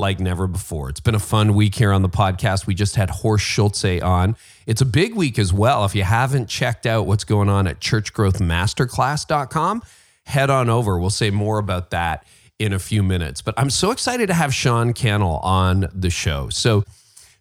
like never before. It's been a fun week here on the podcast. We just had Horst Schulze on. It's a big week as well. If you haven't checked out what's going on at churchgrowthmasterclass.com, head on over. We'll say more about that in a few minutes. But I'm so excited to have Sean Cannell on the show. So,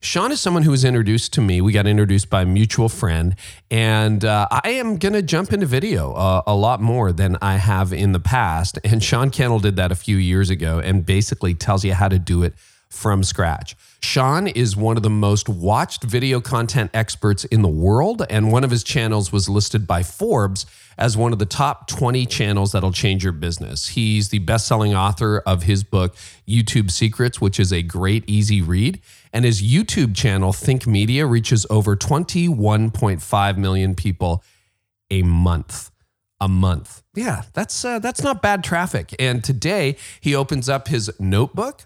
Sean is someone who was introduced to me. We got introduced by a mutual friend, and uh, I am going to jump into video uh, a lot more than I have in the past. And Sean Cannell did that a few years ago and basically tells you how to do it from scratch. Sean is one of the most watched video content experts in the world, and one of his channels was listed by Forbes as one of the top 20 channels that'll change your business. He's the best selling author of his book, YouTube Secrets, which is a great, easy read. And his YouTube channel, Think Media, reaches over 21.5 million people a month. A month. Yeah, that's uh, that's not bad traffic. And today he opens up his notebook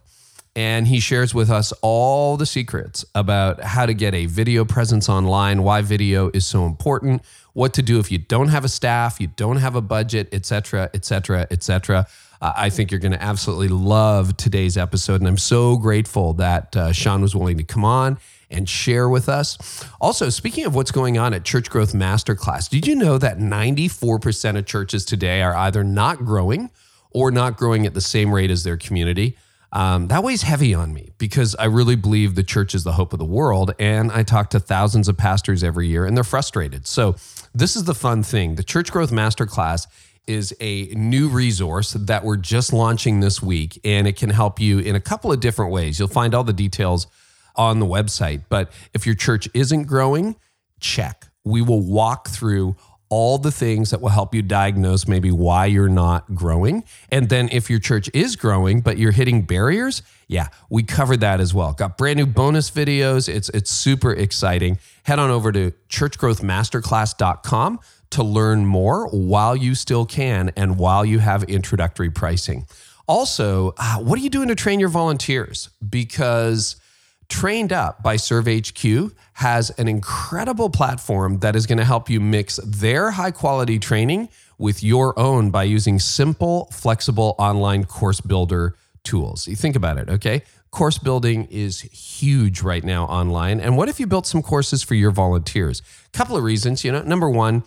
and he shares with us all the secrets about how to get a video presence online, why video is so important, what to do if you don't have a staff, you don't have a budget, etc., etc., etc. I think you're going to absolutely love today's episode, and I'm so grateful that uh, Sean was willing to come on and share with us. Also, speaking of what's going on at Church Growth Masterclass, did you know that 94% of churches today are either not growing or not growing at the same rate as their community? Um, that weighs heavy on me because I really believe the church is the hope of the world. And I talk to thousands of pastors every year and they're frustrated. So, this is the fun thing. The Church Growth Masterclass is a new resource that we're just launching this week, and it can help you in a couple of different ways. You'll find all the details on the website. But if your church isn't growing, check. We will walk through all the things that will help you diagnose maybe why you're not growing. And then if your church is growing, but you're hitting barriers, yeah, we covered that as well. Got brand new bonus videos. It's it's super exciting. Head on over to churchgrowthmasterclass.com to learn more while you still can and while you have introductory pricing. Also, uh, what are you doing to train your volunteers? Because Trained Up by ServeHQ has an incredible platform that is going to help you mix their high quality training with your own by using simple, flexible online course builder tools. You think about it, okay? Course building is huge right now online. And what if you built some courses for your volunteers? A couple of reasons, you know. Number one,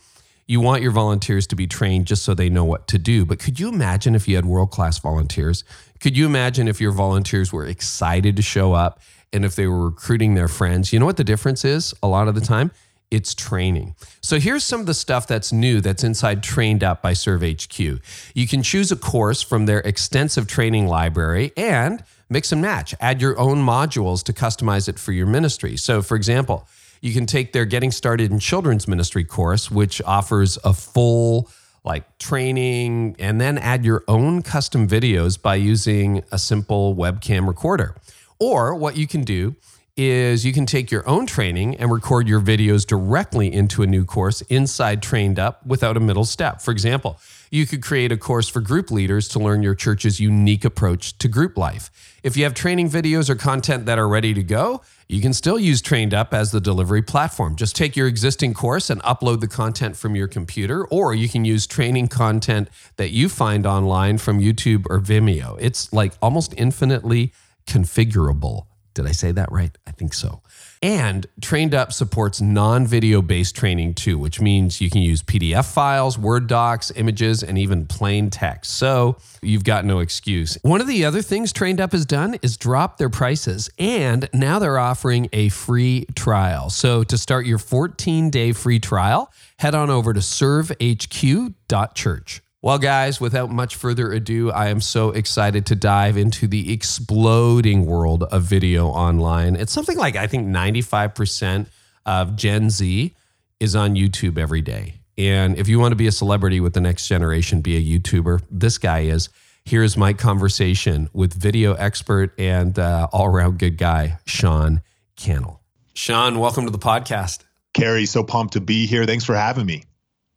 you want your volunteers to be trained just so they know what to do. But could you imagine if you had world class volunteers? Could you imagine if your volunteers were excited to show up and if they were recruiting their friends? You know what the difference is a lot of the time? It's training. So here's some of the stuff that's new that's inside Trained Up by ServeHQ. You can choose a course from their extensive training library and mix and match. Add your own modules to customize it for your ministry. So, for example, you can take their Getting Started in Children's Ministry course, which offers a full like training and then add your own custom videos by using a simple webcam recorder. Or what you can do is you can take your own training and record your videos directly into a new course inside Trained Up without a middle step. For example, you could create a course for group leaders to learn your church's unique approach to group life. If you have training videos or content that are ready to go, you can still use Trained Up as the delivery platform. Just take your existing course and upload the content from your computer, or you can use training content that you find online from YouTube or Vimeo. It's like almost infinitely configurable. Did I say that right? I think so. And Trained Up supports non video based training too, which means you can use PDF files, Word docs, images, and even plain text. So you've got no excuse. One of the other things Trained Up has done is drop their prices, and now they're offering a free trial. So to start your 14 day free trial, head on over to servehq.church. Well, guys, without much further ado, I am so excited to dive into the exploding world of video online. It's something like I think 95% of Gen Z is on YouTube every day. And if you want to be a celebrity with the next generation, be a YouTuber, this guy is. Here's my conversation with video expert and uh, all around good guy, Sean Cannell. Sean, welcome to the podcast. Carey, so pumped to be here. Thanks for having me.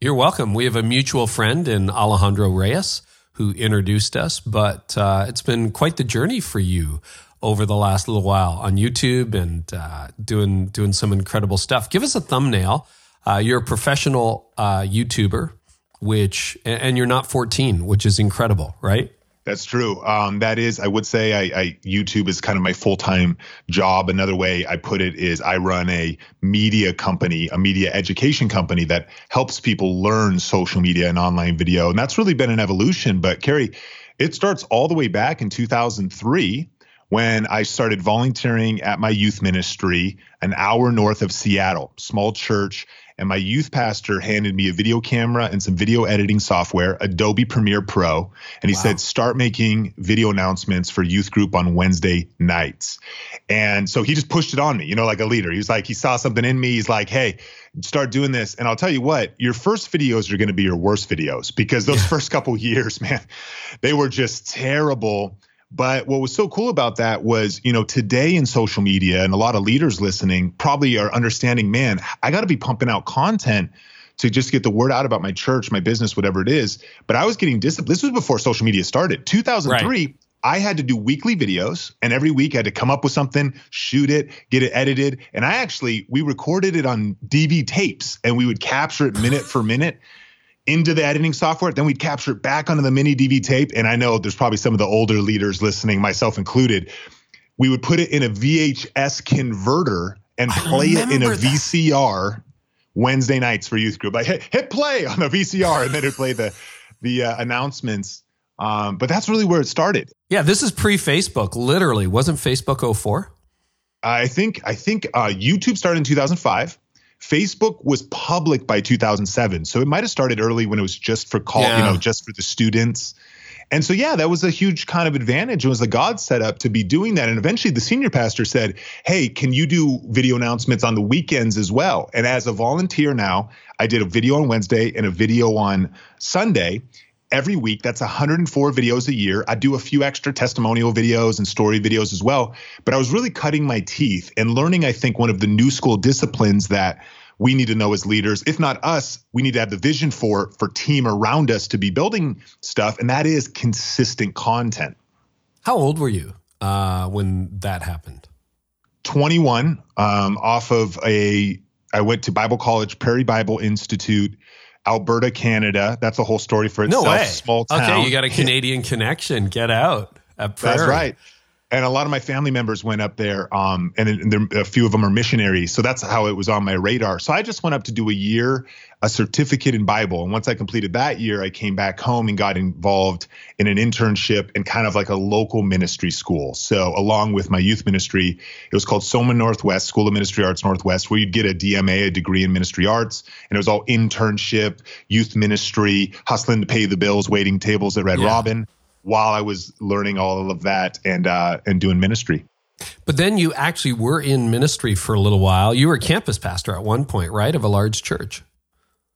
You're welcome. We have a mutual friend in Alejandro Reyes who introduced us, but uh, it's been quite the journey for you over the last little while on YouTube and uh, doing doing some incredible stuff. Give us a thumbnail. Uh, you're a professional uh, YouTuber, which and you're not 14, which is incredible, right? That's true. Um, that is, I would say, I, I YouTube is kind of my full time job. Another way I put it is, I run a media company, a media education company that helps people learn social media and online video, and that's really been an evolution. But Carey, it starts all the way back in 2003 when I started volunteering at my youth ministry an hour north of Seattle, small church and my youth pastor handed me a video camera and some video editing software, Adobe Premiere Pro, and he wow. said, "Start making video announcements for youth group on Wednesday nights." And so he just pushed it on me, you know, like a leader. He was like, he saw something in me. He's like, "Hey, start doing this." And I'll tell you what, your first videos are going to be your worst videos because those yeah. first couple years, man, they were just terrible but what was so cool about that was, you know, today in social media and a lot of leaders listening probably are understanding, man, I got to be pumping out content to just get the word out about my church, my business, whatever it is. But I was getting disciplined. This was before social media started. 2003, right. I had to do weekly videos, and every week I had to come up with something, shoot it, get it edited. And I actually, we recorded it on DV tapes and we would capture it minute for minute into the editing software. Then we'd capture it back onto the mini DV tape. And I know there's probably some of the older leaders listening, myself included. We would put it in a VHS converter and play it in a that. VCR Wednesday nights for youth group. Like hit, hit play on the VCR, and then it'd play the the uh, announcements. Um, but that's really where it started. Yeah, this is pre Facebook. Literally, wasn't Facebook 04? I think I think uh, YouTube started in 2005. Facebook was public by 2007, so it might have started early when it was just for call, yeah. you know, just for the students. And so, yeah, that was a huge kind of advantage. It was a God set up to be doing that. And eventually, the senior pastor said, "Hey, can you do video announcements on the weekends as well?" And as a volunteer now, I did a video on Wednesday and a video on Sunday every week. That's 104 videos a year. I do a few extra testimonial videos and story videos as well. But I was really cutting my teeth and learning, I think, one of the new school disciplines that we need to know as leaders if not us we need to have the vision for for team around us to be building stuff and that is consistent content how old were you uh, when that happened 21 um, off of a i went to bible college prairie bible institute Alberta, Canada. That's a whole story for itself. No way. Small town. Okay, you got a Canadian connection. Get out. That's right. And a lot of my family members went up there, um, and, and there, a few of them are missionaries. So that's how it was on my radar. So I just went up to do a year, a certificate in Bible. And once I completed that year, I came back home and got involved in an internship in kind of like a local ministry school. So along with my youth ministry, it was called Soma Northwest School of Ministry Arts Northwest, where you'd get a DMA, a degree in ministry arts, and it was all internship, youth ministry, hustling to pay the bills, waiting tables at Red yeah. Robin while I was learning all of that and uh, and doing ministry. But then you actually were in ministry for a little while. You were a campus pastor at one point, right, of a large church.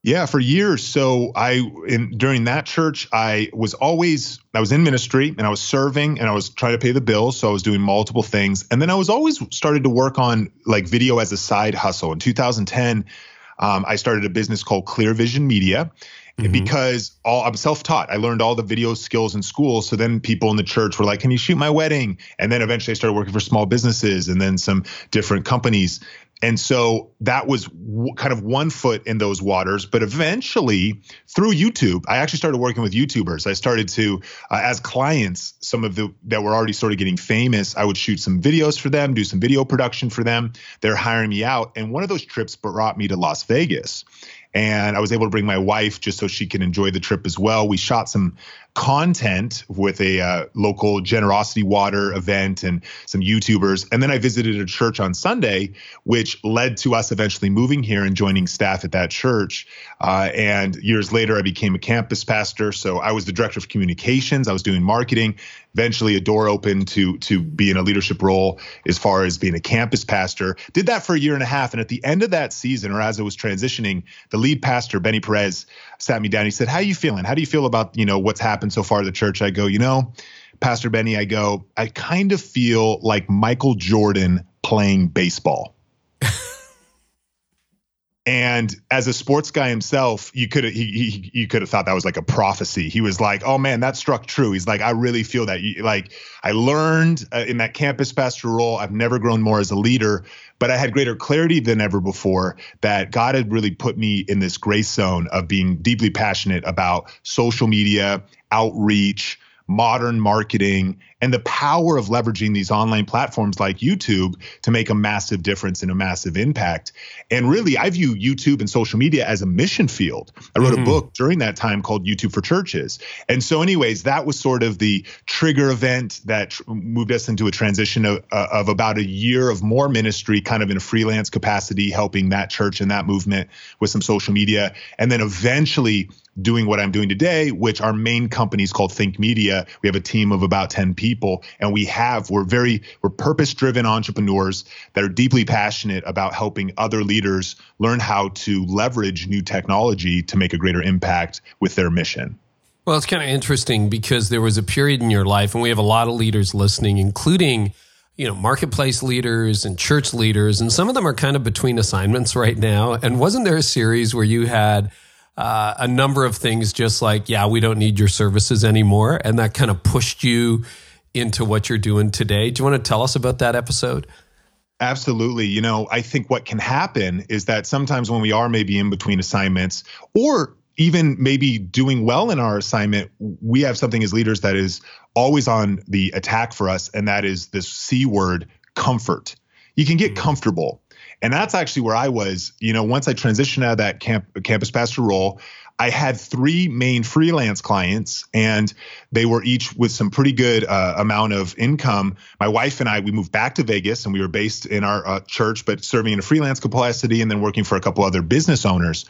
Yeah, for years. So I in during that church, I was always I was in ministry and I was serving and I was trying to pay the bills. So I was doing multiple things. And then I was always started to work on like video as a side hustle. In 2010, um, I started a business called Clear Vision Media. Mm-hmm. because all I'm self-taught. I learned all the video skills in school. So then people in the church were like, "Can you shoot my wedding?" And then eventually I started working for small businesses and then some different companies. And so that was w- kind of one foot in those waters. But eventually, through YouTube, I actually started working with YouTubers. I started to, uh, as clients, some of the that were already sort of getting famous, I would shoot some videos for them, do some video production for them. They're hiring me out. And one of those trips brought me to Las Vegas and I was able to bring my wife just so she can enjoy the trip as well. We shot some content with a uh, local generosity water event and some YouTubers. And then I visited a church on Sunday, which led to us eventually moving here and joining staff at that church. Uh, and years later, I became a campus pastor. So I was the director of communications. I was doing marketing. Eventually, a door opened to to be in a leadership role as far as being a campus pastor. Did that for a year and a half. And at the end of that season, or as I was transitioning, the lead pastor Benny Perez sat me down. He said, "How you feeling? How do you feel about you know what's happened so far at the church?" I go, "You know, Pastor Benny, I go, I kind of feel like Michael Jordan playing baseball." And as a sports guy himself, you could he, he you could have thought that was like a prophecy. He was like, "Oh man, that struck true." He's like, "I really feel that." Like I learned uh, in that campus pastor role, I've never grown more as a leader, but I had greater clarity than ever before that God had really put me in this grace zone of being deeply passionate about social media, outreach, modern marketing and the power of leveraging these online platforms like YouTube to make a massive difference and a massive impact. And really, I view YouTube and social media as a mission field. I wrote mm-hmm. a book during that time called YouTube for Churches. And so, anyways, that was sort of the trigger event that tr- moved us into a transition of, uh, of about a year of more ministry, kind of in a freelance capacity, helping that church and that movement with some social media. And then eventually, doing what I'm doing today, which our main company is called Think Media. We have a team of about 10 people and we have, we're very, we're purpose driven entrepreneurs that are deeply passionate about helping other leaders learn how to leverage new technology to make a greater impact with their mission. Well, it's kind of interesting because there was a period in your life, and we have a lot of leaders listening, including you know, marketplace leaders and church leaders, and some of them are kind of between assignments right now. And wasn't there a series where you had uh, a number of things, just like, yeah, we don't need your services anymore. And that kind of pushed you into what you're doing today. Do you want to tell us about that episode? Absolutely. You know, I think what can happen is that sometimes when we are maybe in between assignments or even maybe doing well in our assignment, we have something as leaders that is always on the attack for us, and that is this C word comfort. You can get mm-hmm. comfortable. And that's actually where I was. You know, once I transitioned out of that camp, campus pastor role, I had three main freelance clients, and they were each with some pretty good uh, amount of income. My wife and I, we moved back to Vegas, and we were based in our uh, church, but serving in a freelance capacity, and then working for a couple other business owners.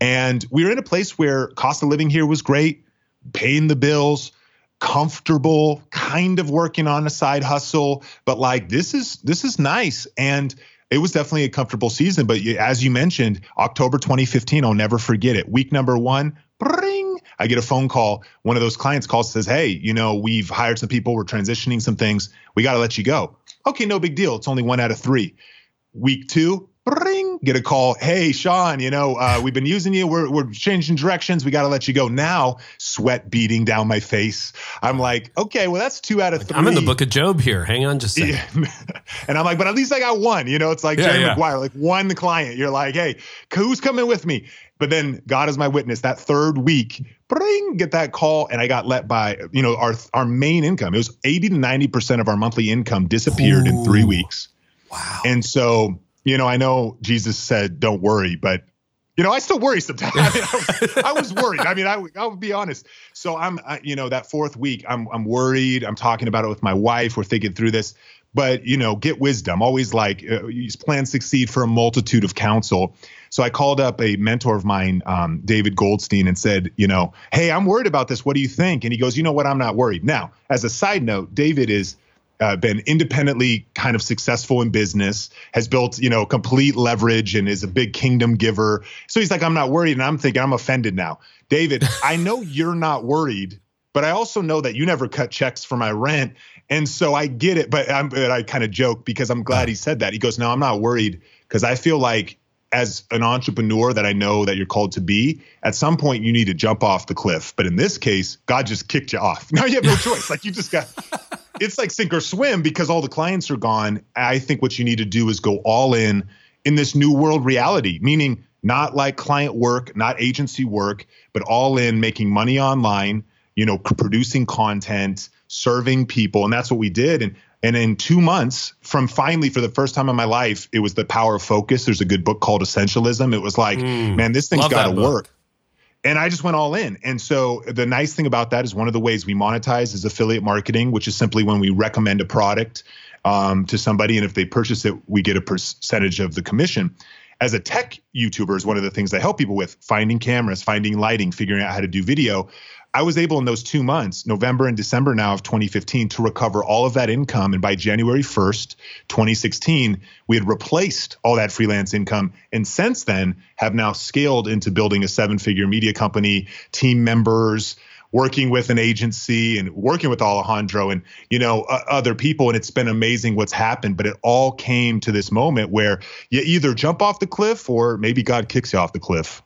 And we were in a place where cost of living here was great, paying the bills, comfortable, kind of working on a side hustle, but like this is this is nice. And it was definitely a comfortable season. But as you mentioned, October 2015, I'll never forget it. Week number one, bring, I get a phone call. One of those clients calls says, Hey, you know, we've hired some people, we're transitioning some things. We got to let you go. Okay, no big deal. It's only one out of three. Week two, ring, get a call. Hey, Sean, you know, uh, we've been using you. We're, we're changing directions. We got to let you go. Now, sweat beating down my face. I'm like, okay, well, that's two out of three. I'm in the book of Job here. Hang on just a second. Yeah. and I'm like, but at least I got one. You know, it's like yeah, Jerry yeah. Maguire, like one client. You're like, hey, who's coming with me? But then God is my witness. That third week, bring, get that call, and I got let by, you know, our our main income. It was 80 to 90 percent of our monthly income disappeared Ooh. in three weeks. Wow. And so you know, I know Jesus said, don't worry, but you know, I still worry sometimes. I, mean, I, I, was worried. I mean, I, I would be honest. So I'm, I, you know, that fourth week, I'm, I'm worried. I'm talking about it with my wife. We're thinking through this, but you know, get wisdom. Always like uh, plans succeed for a multitude of counsel. So I called up a mentor of mine, um, David Goldstein, and said, you know, hey, I'm worried about this. What do you think? And he goes, you know what? I'm not worried. Now, as a side note, David is uh, been independently kind of successful in business, has built, you know, complete leverage and is a big kingdom giver. So he's like, I'm not worried. And I'm thinking, I'm offended now. David, I know you're not worried, but I also know that you never cut checks for my rent. And so I get it. But, I'm, but I kind of joke because I'm glad he said that. He goes, No, I'm not worried because I feel like as an entrepreneur that I know that you're called to be, at some point you need to jump off the cliff. But in this case, God just kicked you off. Now you have no choice. Like you just got it's like sink or swim because all the clients are gone. I think what you need to do is go all in in this new world reality, meaning not like client work, not agency work, but all in making money online, you know, producing content, serving people. And that's what we did. And and in two months, from finally for the first time in my life, it was the power of focus. There's a good book called Essentialism. It was like, mm, man, this thing's got to work and I just went all in. And so the nice thing about that is one of the ways we monetize is affiliate marketing, which is simply when we recommend a product um, to somebody, and if they purchase it, we get a percentage of the commission. As a tech YouTuber, is one of the things I help people with finding cameras, finding lighting, figuring out how to do video. I was able in those two months, November and December now of 2015, to recover all of that income. And by January 1st, 2016, we had replaced all that freelance income. And since then, have now scaled into building a seven figure media company, team members. working with an agency and working with Alejandro and you know uh, other people and it's been amazing what's happened but it all came to this moment where you either jump off the cliff or maybe God kicks you off the cliff.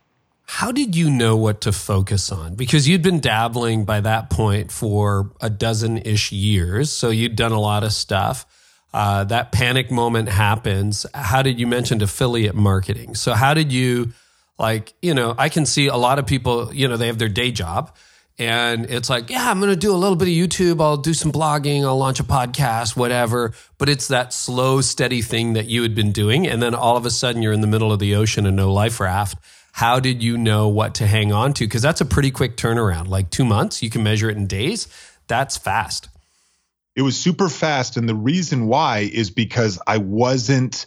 How did you know what to focus on? Because you'd been dabbling by that point for a dozen ish years. So you'd done a lot of stuff. Uh, that panic moment happens. How did you mention affiliate marketing? So, how did you, like, you know, I can see a lot of people, you know, they have their day job and it's like, yeah, I'm going to do a little bit of YouTube. I'll do some blogging. I'll launch a podcast, whatever. But it's that slow, steady thing that you had been doing. And then all of a sudden you're in the middle of the ocean and no life raft how did you know what to hang on to? Because that's a pretty quick turnaround, like two months. You can measure it in days. That's fast. It was super fast. And the reason why is because I wasn't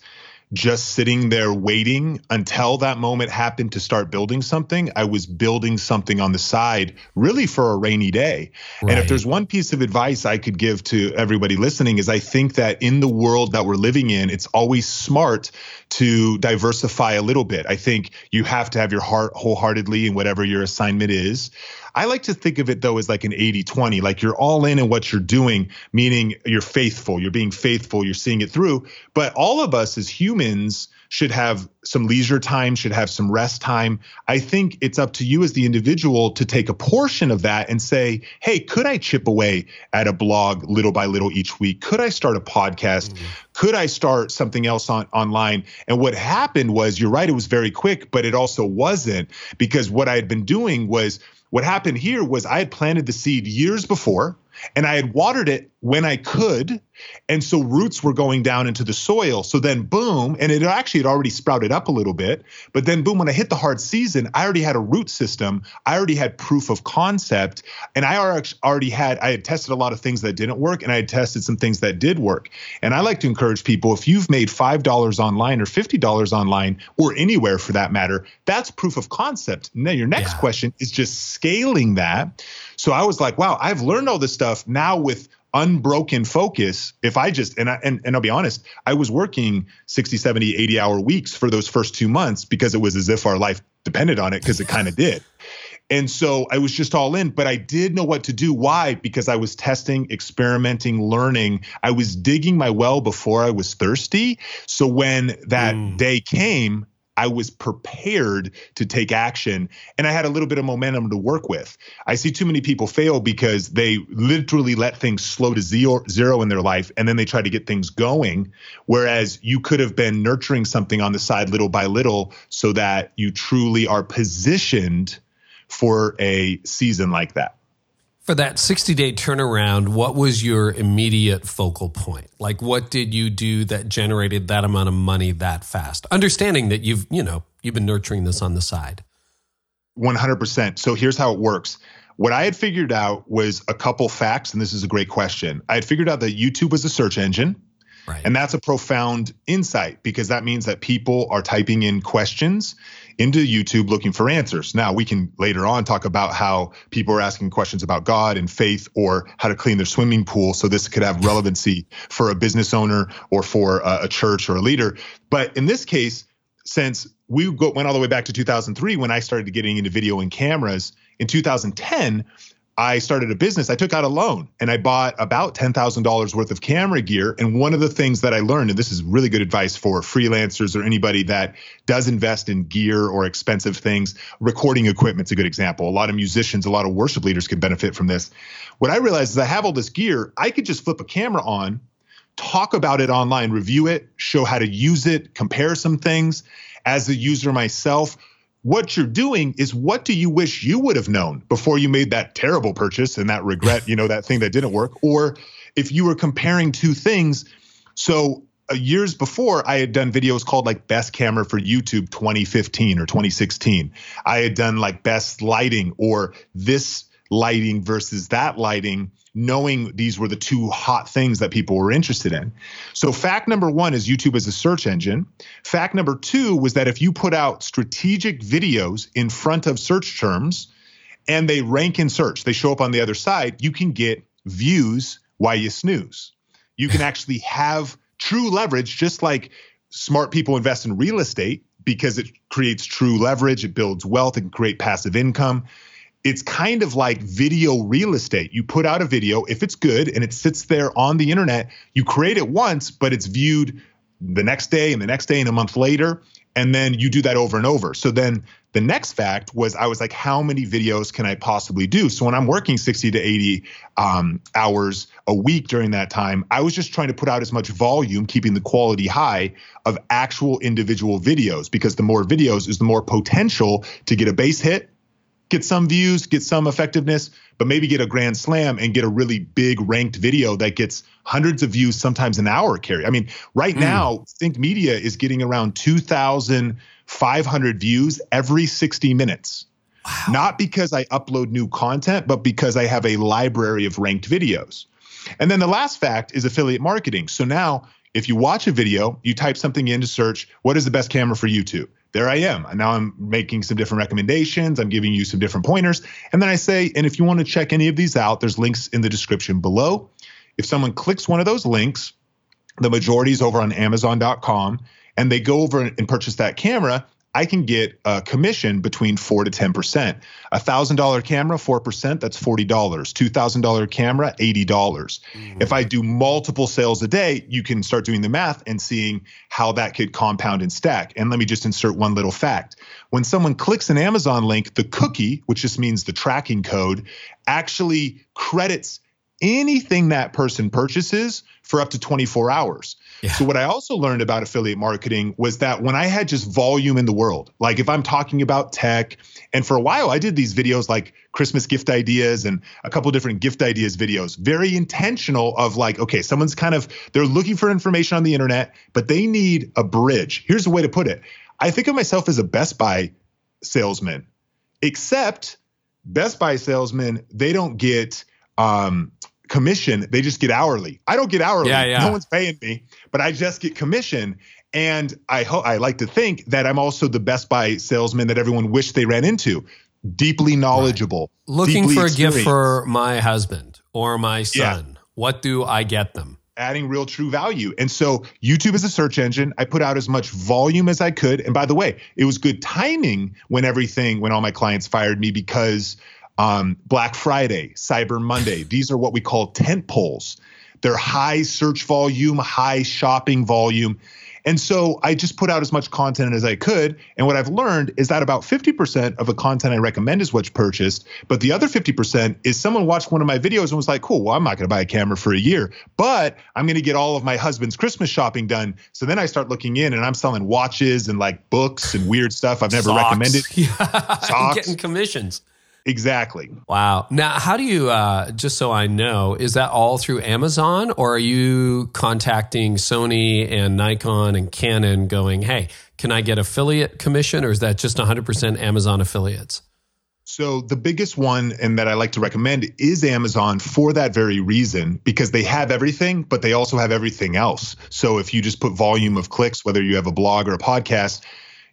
just sitting there waiting until that moment happened to start building something. I was building something on the side, really for a rainy day. Right. And if there's one piece of advice I could give to everybody listening, is I think that in the world that we're living in, it's always smart to diversify a little bit. I think you have to have your heart wholeheartedly in whatever your assignment is. I like to think of it though as like an 80 20, like you're all in in what you're doing, meaning you're faithful, you're being faithful, you're seeing it through. But all of us as humans, should have some leisure time, should have some rest time. I think it's up to you as the individual to take a portion of that and say, hey, could I chip away at a blog little by little each week? Could I start a podcast? Mm-hmm. Could I start something else on online? And what happened was, you're right, it was very quick, but it also wasn't because what I had been doing was what happened here was I had planted the seed years before and I had watered it when I could. And so roots were going down into the soil. So then, boom, and it actually had already sprouted up a little bit. But then, boom, when I hit the hard season, I already had a root system. I already had proof of concept. And I already had, I had tested a lot of things that didn't work and I had tested some things that did work. And I like to encourage people if you've made $5 online or $50 online or anywhere for that matter, that's proof of concept. Now, your next yeah. question is just scaling that. So I was like, wow, I've learned all this stuff now with unbroken focus if i just and I, and, and i'll be honest i was working 60 70 80 hour weeks for those first two months because it was as if our life depended on it because it kind of did. And so i was just all in but i did know what to do. Why? Because i was testing experimenting learning. I was digging my well before i was thirsty. So when that mm. day came I was prepared to take action and I had a little bit of momentum to work with. I see too many people fail because they literally let things slow to zero, zero in their life and then they try to get things going. Whereas you could have been nurturing something on the side little by little so that you truly are positioned for a season like that. For that 60 day turnaround, what was your immediate focal point? Like, what did you do that generated that amount of money that fast? Understanding that you've, you know, you've been nurturing this on the side. 100%. So here's how it works. What I had figured out was a couple facts, and this is a great question. I had figured out that YouTube was a search engine. Right. And that's a profound insight because that means that people are typing in questions into YouTube looking for answers. Now, we can later on talk about how people are asking questions about God and faith or how to clean their swimming pool. So this could have relevancy for a business owner or for a, church or a leader. But in this case, since we went all the way back to 2003 when I started getting into video and cameras, in 2010, I started a business. I took out a loan and I bought about $10,000 worth of camera gear. And one of the things that I learned, and this is really good advice for freelancers or anybody that does invest in gear or expensive things, recording equipment's a good example. A lot of musicians, a lot of worship leaders can benefit from this. What I realized is I have all this gear, I could just flip a camera on, talk about it online, review it, show how to use it, compare some things. As a user myself, what you're doing is what do you wish you would have known before you made that terrible purchase and that regret, you know, that thing that didn't work? Or if you were comparing two things. So uh, years before, I had done videos called like best camera for YouTube 2015 or 2016. I had done like best lighting or this lighting versus that lighting knowing these were the two hot things that people were interested in. So, fact number one is YouTube as a search engine. Fact number two was that if you put out strategic videos in front of search terms and they rank in search, they show up on the other side, you can get views while you snooze. You can actually have true leverage, just like smart people invest in real estate because it creates true leverage, it builds wealth, it can create passive income it's kind of like video real estate. You put out a video, if it's good and it sits there on the internet, you create it once, but it's viewed the next day and the next day and a month later. And then you do that over and over. So then the next fact was I was like, how many videos can I possibly do? So when I'm working 60 to 80 um, hours a week during that time, I was just trying to put out as much volume, keeping the quality high of actual individual videos, because the more videos is the more potential to get a base hit get some views, get some effectiveness, but maybe get a grand slam and get a really big ranked video that gets hundreds of views, sometimes an hour Carey. I mean, right mm. now, Think Media is getting around 2,500 views every 60 minutes. Wow. Not because I upload new content, but because I have a library of ranked videos. And then the last fact is affiliate marketing. So now, if you watch a video, you type something into search, what is the best camera for YouTube? There I am. Now I'm making some different recommendations. I'm giving you some different pointers. And then I say, and if you want to check any of these out, there's links in the description below. If someone clicks one of those links, the majority is over on Amazon.com, and they go over and purchase that camera, I can get a commission between four to ten percent. A thousand dollar camera, four percent, that's forty dollars. Two thousand dollar camera, eighty dollars. Mm-hmm. If I do multiple sales a day, you can start doing the math and seeing how that could compound and stack. And let me just insert one little fact. When someone clicks an Amazon link, the cookie, which just means the tracking code, actually credits anything that person purchases for up to 24 hours. Yeah. So what I also learned about affiliate marketing was that when I had just volume in the world, like if I'm talking about tech, and for a while I did these videos like Christmas gift ideas and a couple different gift ideas videos, very intentional of like, okay, someone's kind of they're looking for information on the internet, but they need a bridge. Here's the way to put it. I think of myself as a Best Buy salesman, except Best Buy salesmen, they don't get um, commission. They just get hourly. I don't get hourly. Yeah, yeah. No one's paying me, but I just get commission. And I hope I like to think that I'm also the Best Buy salesman that everyone wished they ran into. Deeply knowledgeable. Right. Looking deeply for a gift for my husband or my son. Yeah. What do I get them? adding real true value. And so YouTube is a search engine. I put out as much volume as I could. And by the way, it was good timing when everything, when all my clients fired me because um, Black Friday, Cyber Monday. These are what we call tent poles. They're high search volume, high shopping volume. And so I just put out as much content as I could. And what I've learned is that about 50% of the content I recommend is what's purchased. But the other 50% is someone watched one of my videos and was like, cool, well, I'm not going to buy a camera for a year, but I'm going to get all of my husband's Christmas shopping done. So then I start looking in and I'm selling watches and like books and weird stuff I've never Socks. recommended. Yeah. Socks. getting commissions. Exactly. Wow. Now, how do you, uh, just so I know, is that all through Amazon or are you contacting Sony and Nikon and Canon going, hey, can I get affiliate commission or is that just 100% Amazon affiliates? So the biggest one and that I like to recommend is Amazon for that very reason because they have everything but they also have everything else. So if you just put volume of clicks whether you have a blog or a podcast,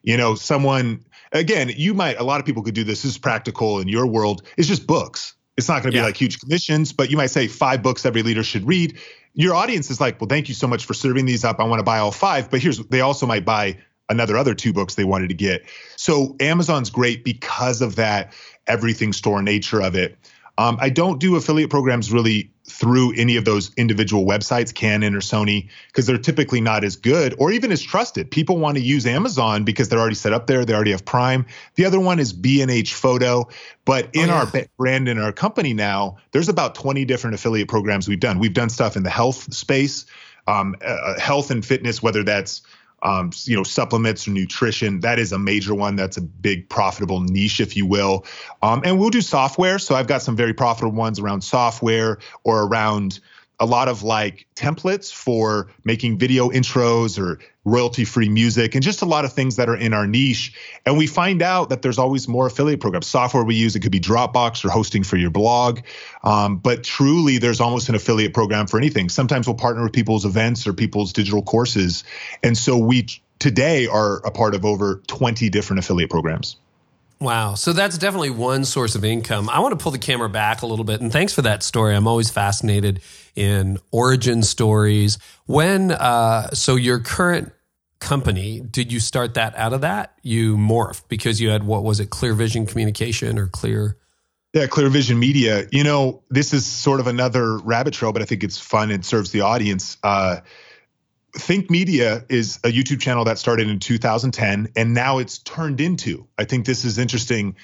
you know, someone again, you might, a lot of people could do this. This is practical in your world. It's just books. It's not going to yeah. be like huge commissions, but you might say five books every leader should read. Your audience is like, well, thank you so much for serving these up. I want to buy all five, but here's, they also might buy another other two books they wanted to get. So Amazon's great because of that everything store nature of it. Um, I don't do affiliate programs really through any of those individual websites, Canon or Sony, because they're typically not as good or even as trusted. People want to use Amazon because they're already set up there, they already have Prime. The other one is B&H Photo, but in oh, yeah. our brand in our company now, there's about 20 different affiliate programs we've done. We've done stuff in the health space, um, uh, health and fitness, whether that's um, you know, supplements or nutrition. That is a major one. That's a big profitable niche, if you will. Um, and we'll do software. So I've got some very profitable ones around software or around a lot of like templates for making video intros or royalty free music and just a lot of things that are in our niche. And we find out that there's always more affiliate programs. Software we use, it could be Dropbox or hosting for your blog. Um, but truly, there's almost an affiliate program for anything. Sometimes we'll partner with people's events or people's digital courses. And so we today are a part of over 20 different affiliate programs. Wow. So that's definitely one source of income. I want to pull the camera back a little bit. And thanks for that story. I'm always fascinated in origin stories. When, uh, so your current company, did you start that out of that? You morphed because you had, what was it, Clear Vision Communication or Clear? Yeah, Clear Vision Media. You know, this is sort of another rabbit trail, but I think it's fun and serves the audience. Uh, Think Media is a YouTube channel that started in 2010 and now it's turned into. I think this is interesting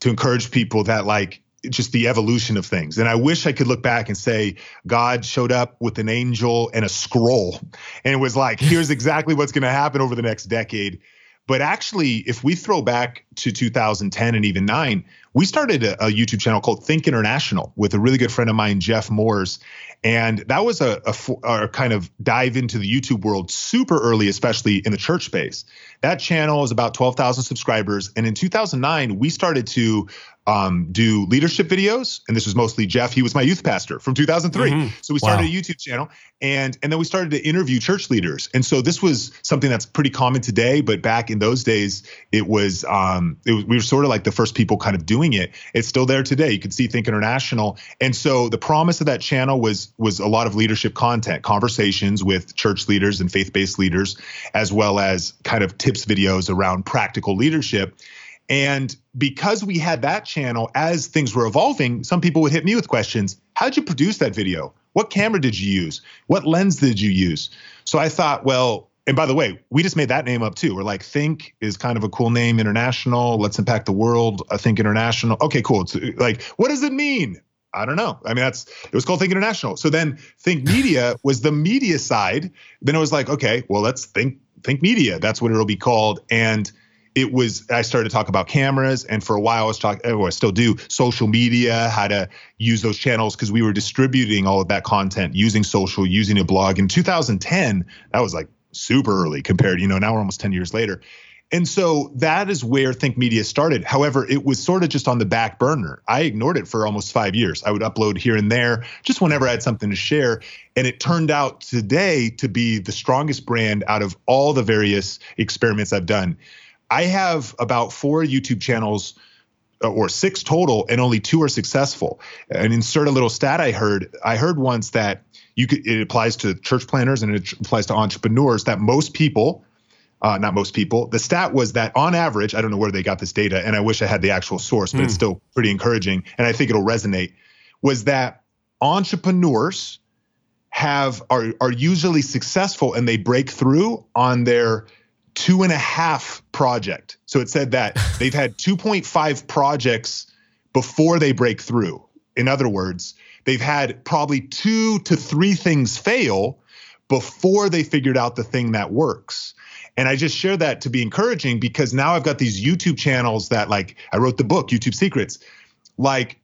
to encourage people that like just the evolution of things. And I wish I could look back and say God showed up with an angel and a scroll and it was like here's exactly what's going to happen over the next decade. But actually, if we throw back to 2010 and even nine, we started a, a, YouTube channel called Think International with a really good friend of mine, Jeff Moores. And that was a, a, a, kind of dive into the YouTube world super early, especially in the church space. That channel is about 12,000 subscribers. And in 2009, we started to um, do leadership videos, and this was mostly Jeff. He was my youth pastor from 2003. Mm-hmm. So we started wow. a YouTube channel, and and then we started to interview church leaders. And so this was something that's pretty common today, but back in those days, it was, um, it was we were sort of like the first people kind of doing it. It's still there today. You can see Think International, and so the promise of that channel was was a lot of leadership content, conversations with church leaders and faith based leaders, as well as kind of tips videos around practical leadership. And because we had that channel, as things were evolving, some people would hit me with questions. How'd you produce that video? What camera did you use? What lens did you use? So I thought, well, and by the way, we just made that name up too. We're like, Think is kind of a cool name, international. Let's impact the world. I think international. Okay, cool. It's uh, like, what does it mean? I don't know. I mean, that's it was called Think International. So then Think Media was the media side. Then it was like, okay, well, let's think Think Media. That's what it'll be called. And it was I started to talk about cameras, and for a while I was talking, or oh, I still do, social media, how to use those channels because we were distributing all of that content using social, using a blog. In 2010, that was like super early compared, you know, now we're almost 10 years later. And so that is where Think Media started. However, it was sort of just on the back burner. I ignored it for almost five years. I would upload here and there just whenever I had something to share. And it turned out today to be the strongest brand out of all the various experiments I've done. I have about four YouTube channels uh, or six total, and only two are successful. And insert a little stat I heard. I heard once that you could, it applies to church planners and it applies to entrepreneurs that most people, uh, not most people, the stat was that on average, I don't know where they got this data, and I wish I had the actual source, but mm. it's hmm. still pretty encouraging, and I think it'll resonate. Was that entrepreneurs have are are usually successful and they break through on their two and a half project. So it said that they've had 2.5 projects before they break through. In other words, they've had probably two to three things fail before they figured out the thing that works. And I just share that to be encouraging because now I've got these YouTube channels that, like, I wrote the book, YouTube Secrets. Like,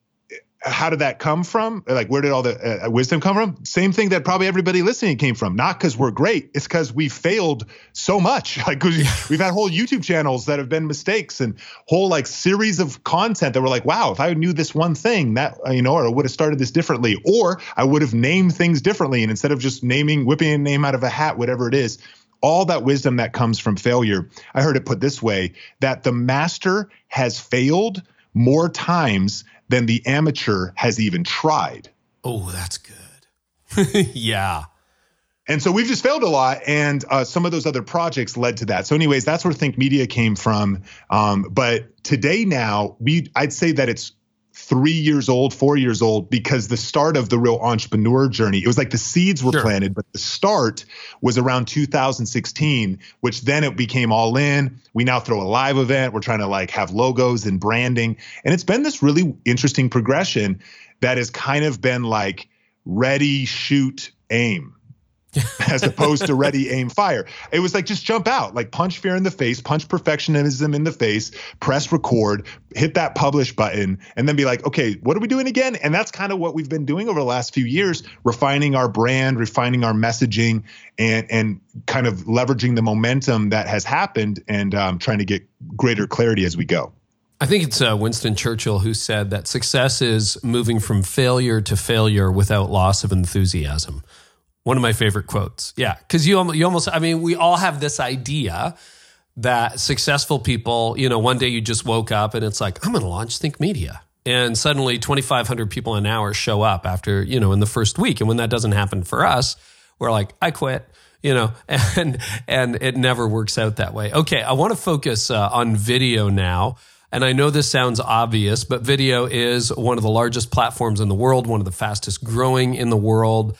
how did that come from? Like, where did all the uh, wisdom come from? Same thing that probably everybody listening came from. Not because we're great, it's because we failed so much. Like, we've had whole YouTube channels that have been mistakes and whole like series of content that were like, wow, if I knew this one thing, that you know, or I would have started this differently, or I would have named things differently, and instead of just naming, whipping a name out of a hat, whatever it is. All that wisdom that comes from failure. I heard it put this way that the master has failed more times than the amateur has even tried. Oh, that's good. yeah. And so we've just failed a lot, and uh, some of those other projects led to that. So, anyways, that's where Think Media came from. Um, but today, now we, I'd say that it's three years old, four years old, because the start of the real entrepreneur journey, it was like the seeds were sure. planted, but the start was around 2016, which then it became all in. We now throw a live event. We're trying to like have logos and branding. And it's been this really interesting progression that has kind of been like ready, shoot, aim as opposed to ready, aim, fire. It was like just jump out, like punch fear in the face, punch perfectionism in the face, press record, hit that publish button, and then be like, okay, what are we doing again? And that's kind of what we've been doing over the last few years, refining our brand, refining our messaging, and and kind of leveraging the momentum that has happened and um, trying to get greater clarity as we go. I think it's uh, Winston Churchill who said that success is moving from failure to failure without loss of enthusiasm. One of my favorite quotes. Yeah, because you you almost I mean we all have this idea that successful people, you know, one day you just woke up and it's like I'm going to launch Think Media. And suddenly 2500 people an hour show up after, you know, in the first week and when that doesn't happen for us, we're like I quit you know, and and it never works out that way. Okay, I want to focus uh, on video now. And I know this sounds obvious, but video is one of the largest platforms in the world, one of the fastest growing in the world.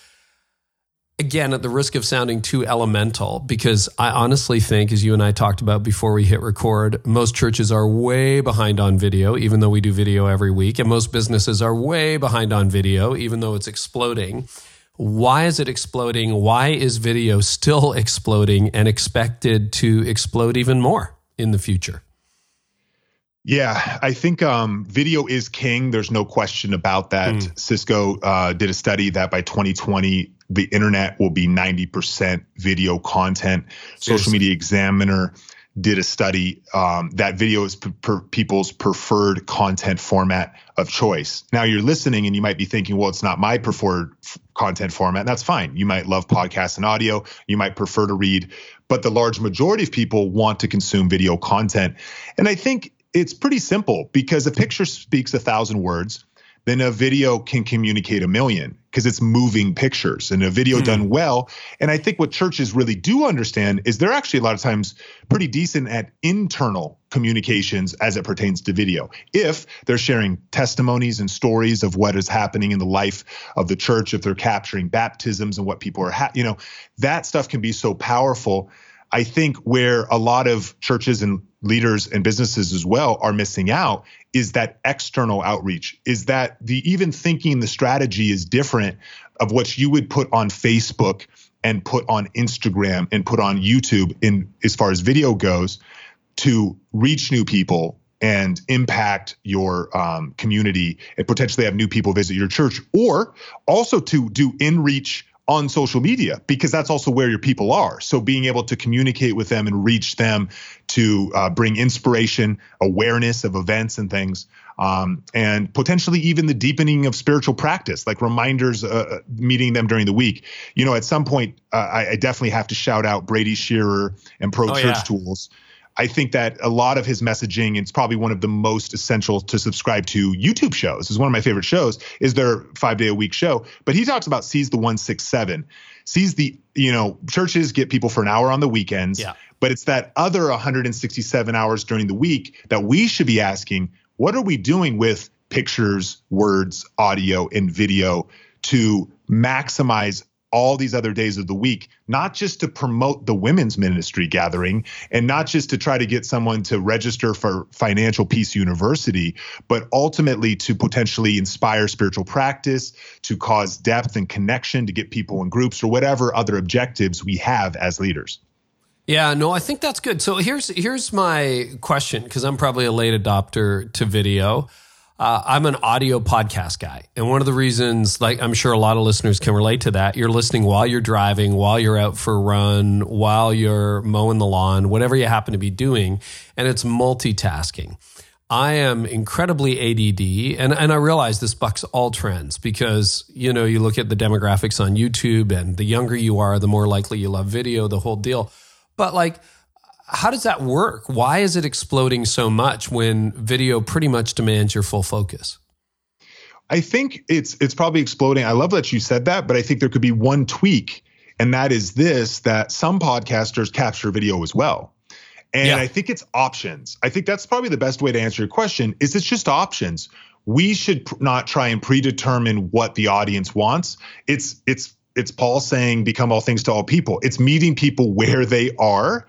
Again, at the risk of sounding too elemental, because I honestly think, as you and I talked about before we hit record, most churches are way behind on video, even though we do video every week. And most businesses are way behind on video, even though it's exploding. Why is it exploding? Why is video still exploding and expected to explode even more in the future? Yeah, I think um, video is king. There's no question about that. Mm. Cisco uh, did a study that by 2020, the internet will be 90% video content. Seriously. Social Media Examiner did a study um, that video is per people's preferred content format of choice. Now you're listening and you might be thinking, well, it's not my preferred content format. That's fine. You might love podcasts and audio. You might prefer to read, but the large majority of people want to consume video content. And I think it's pretty simple because a picture speaks a thousand words then a video can communicate a million because it's moving pictures and a video mm. done well. And I think what churches really do understand is they're actually a lot of times pretty decent at internal communications as it pertains to video. If they're sharing testimonies and stories of what is happening in the life of the church, if they're capturing baptisms and what people are, ha- you know, that stuff can be so powerful. I think where a lot of churches and leaders and businesses as well are missing out is that external outreach is that the even thinking the strategy is different of what you would put on facebook and put on instagram and put on youtube in as far as video goes to reach new people and impact your um, community and potentially have new people visit your church or also to do in reach on social media because that's also where your people are. So being able to communicate with them and reach them to uh, bring inspiration, awareness of events and things, um, and potentially even the deepening of spiritual practice, like reminders, uh, uh meeting them during the week. You know, at some point, uh, I, I, definitely have to shout out Brady Shearer and Pro oh, Church yeah. Tools I think that a lot of his messaging, it's probably one of the most essential to subscribe to YouTube shows. Is one of my favorite shows. Is their five day a week show, but he talks about seize the one six seven, seize the you know churches get people for an hour on the weekends, yeah. but it's that other 167 hours during the week that we should be asking, what are we doing with pictures, words, audio, and video to maximize all these other days of the week, not just to promote the women's ministry gathering and not just to try to get someone to register for Financial Peace University, but ultimately to potentially inspire spiritual practice, to cause depth and connection, to get people in groups or whatever other objectives we have as leaders. Yeah, no, I think that's good. So here's here's my question because I'm probably a late adopter to video. Uh, I'm an audio podcast guy. And one of the reasons, like I'm sure a lot of listeners can relate to that, you're listening while you're driving, while you're out for a run, while you're mowing the lawn, whatever you happen to be doing. And it's multitasking. I am incredibly ADD, and, and I realize this bucks all trends because, you know, you look at the demographics on YouTube, and the younger you are, the more likely you love video, the whole deal. But like, how does that work? Why is it exploding so much when video pretty much demands your full focus? I think it's it's probably exploding. I love that you said that, but I think there could be one tweak, and that is this: that some podcasters capture video as well. And yeah. I think it's options. I think that's probably the best way to answer your question. Is it's just options. We should not try and predetermine what the audience wants. It's it's it's Paul saying, "Become all things to all people." It's meeting people where they are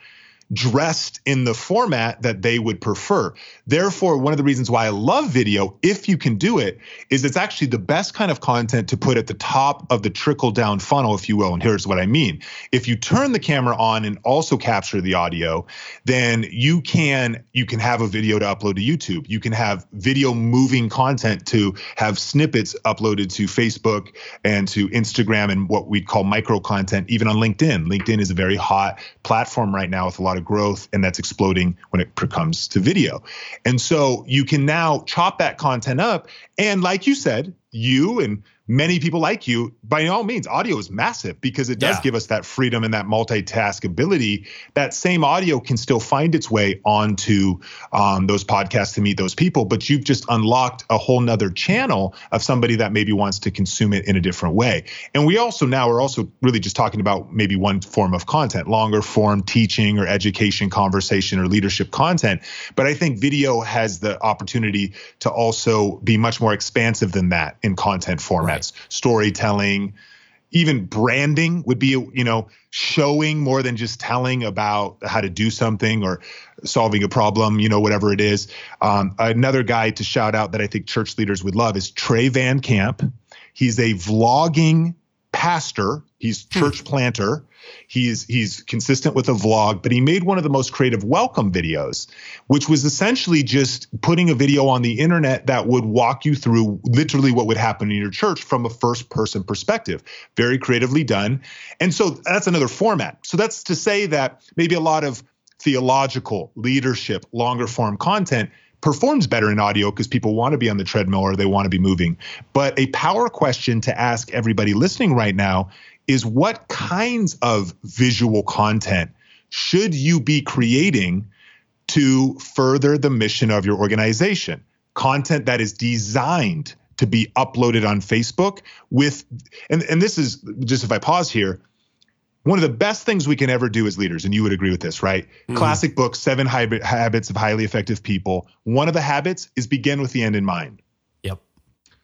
dressed in the format that they would prefer. Therefore, one of the reasons why I love video, if you can do it, is it's actually the best kind of content to put at the top of the trickle down funnel, if you will. And here's what I mean. If you turn the camera on and also capture the audio, then you can you can have a video to upload to YouTube. You can have video moving content to have snippets uploaded to Facebook and to Instagram and what we'd call micro content, even on LinkedIn. LinkedIn is a very hot platform right now with a lot of growth and that's exploding when it comes to video. And so you can now chop that content up. And like you said, you and many people like you, by all means, audio is massive because it does Yeah. give us that freedom and that multitask ability. That same audio can still find its way onto um, those podcasts to meet those people, but you've just unlocked a whole nother channel of somebody that maybe wants to consume it in a different way. And we also now are also really just talking about maybe one form of content, longer form teaching or education, conversation, or leadership content. But I think video has the opportunity to also be much more expansive than that in content formats, storytelling, even branding would be you know showing more than just telling about how to do something or solving a problem you know whatever it is. Um, another guy to shout out that i think church leaders would love is Trey VanCamp. He's a vlogging pastor. He's hmm. church planter. He's he's consistent with a vlog but he made one of the most creative welcome videos which was essentially just putting a video on the internet that would walk you through literally what would happen in your church from a first person perspective. Very creatively done. And so that's another format. So that's to say that maybe a lot of theological leadership longer form content performs better in audio because people want to be on the treadmill or they want to be moving. But a power question to ask everybody listening right now is what kinds of visual content should you be creating to further the mission of your organization? Content that is designed to be uploaded on Facebook with and and this is just if I pause here one of the best things we can ever do as leaders, and you would agree with this, right? Mhm. Classic book, Seven Hab- Habits of Highly Effective People. One of the habits is begin with the end in mind. Yep.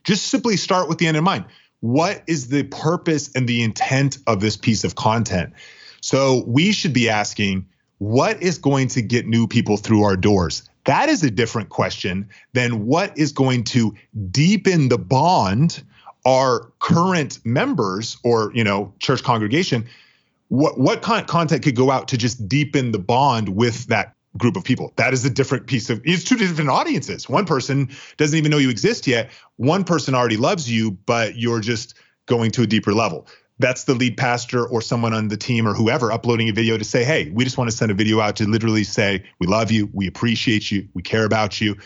Just simply start with the end in mind. What is the purpose and the intent of this piece of content? So we should be asking, what is going to get new people through our doors? That is a different question than what is going to deepen the bond our current members or you know church congregation what what kind of content could go out to just deepen the bond with that group of people? That is a different piece of it's two different audiences. One person doesn't even know you exist yet. One person already loves you but you're just going to a deeper level. That's the lead pastor or someone on the team or whoever uploading a video to say hey we just want to send a video out to literally say we love you we appreciate you we care about you.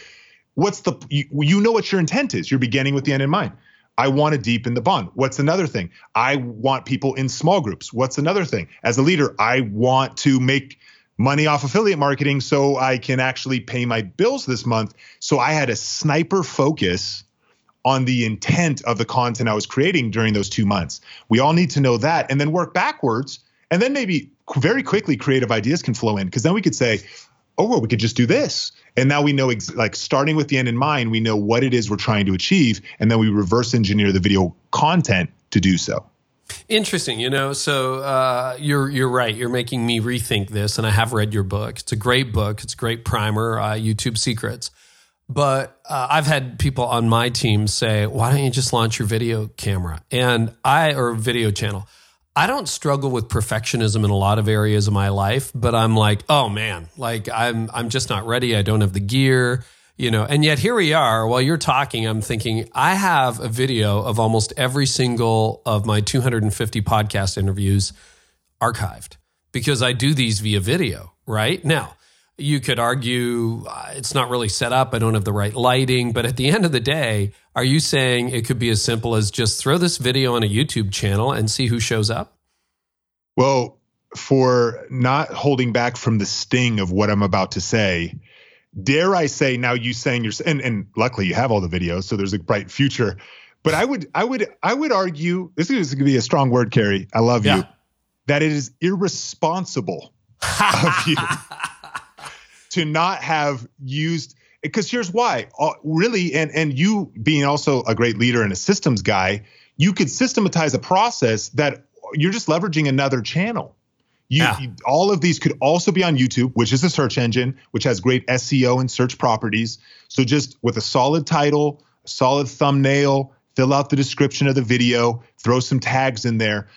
What's the you, you know what your intent is. You're beginning with the end in mind I want to deepen the bond. What's another thing? I want people in small groups. What's another thing? As a leader, I want to make money off affiliate marketing so I can actually pay my bills this month. So I had a sniper focus on the intent of the content I was creating during those two months. We all need to know that and then work backwards. And then maybe very quickly creative ideas can flow in because then we could say, oh, well, we could just do this. And now we know, ex- like starting with the end in mind, we know what it is we're trying to achieve. And then we reverse engineer the video content to do so. Interesting, you know. So uh, you're you're right. You're making me rethink this, and I have read your book. It's a great book. It's a great primer. Uh, YouTube secrets. But uh, I've had people on my team say, "Why don't you just launch your video camera?" And I or video channel. I don't struggle with perfectionism in a lot of areas of my life, but I'm like, oh man, like I'm I'm just not ready. I don't have the gear, you know. And yet here we are. While you're talking, I'm thinking I have a video of almost every single of my 250 podcast interviews archived because I do these via video. Right now, you could argue uh, it's not really set up. I don't have the right lighting. But at the end of the day, are you saying it could be as simple as just throw this video on a YouTube channel and see who shows up? Well, for not holding back from the sting of what I'm about to say, dare I say now you saying you're and, and luckily you have all the videos, so there's a bright future. But I would I would I would argue this is going to be a strong word, Carey. I love Yeah. you. That it is irresponsible of you to not have used because here's why. Uh, really and and you being also a great leader and a systems guy you could systematize a process that you're just leveraging another channel. You, Yeah. you- all of these could also be on youtube which is a search engine which has great seo and search properties. So just with a solid title a solid thumbnail fill out the description of the video throw some tags in there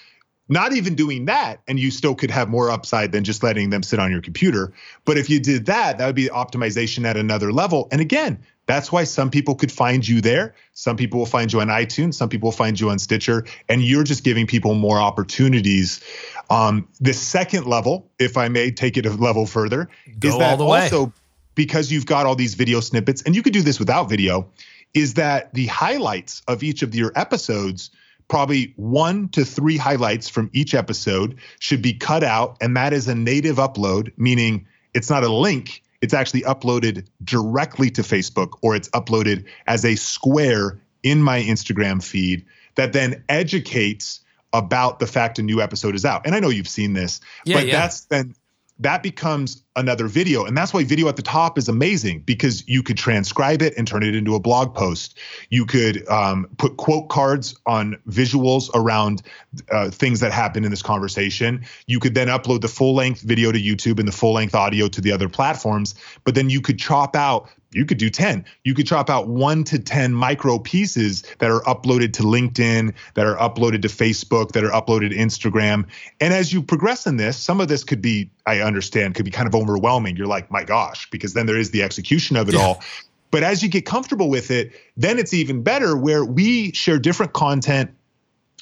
not even doing that and you still could have more upside than just letting them sit on your computer. But if you did that that would be optimization at another level. And again that's why some people could find you there. Some people will find you on itunes. Some people will find you on stitcher. And you're just giving people more opportunities. Um, the second level if i may take it a level further Go is that the way. also because you've got all these video snippets and you could do this without video is that the highlights of each of your episodes probably one to three highlights from each episode should be cut out and that is a native upload meaning it's not a link it's actually uploaded directly to facebook or it's uploaded as a square in my instagram feed that then educates about the fact a new episode is out and i know you've seen this Yeah, but yeah. that's then that becomes another video. And that's why video at the top is amazing because you could transcribe it and turn it into a blog post. You could um, put quote cards on visuals around uh, things that happen in this conversation. You could then upload the full length video to YouTube and the full length audio to the other platforms. But then you could chop out you could do 10 you could chop out 1 to 10 micro pieces that are uploaded to linkedin that are uploaded to facebook that are uploaded to instagram and as you progress in this some of this could be i understand could be kind of overwhelming you're like my gosh because then there is the execution of it Yeah. all but as you get comfortable with it then it's even better where we share different content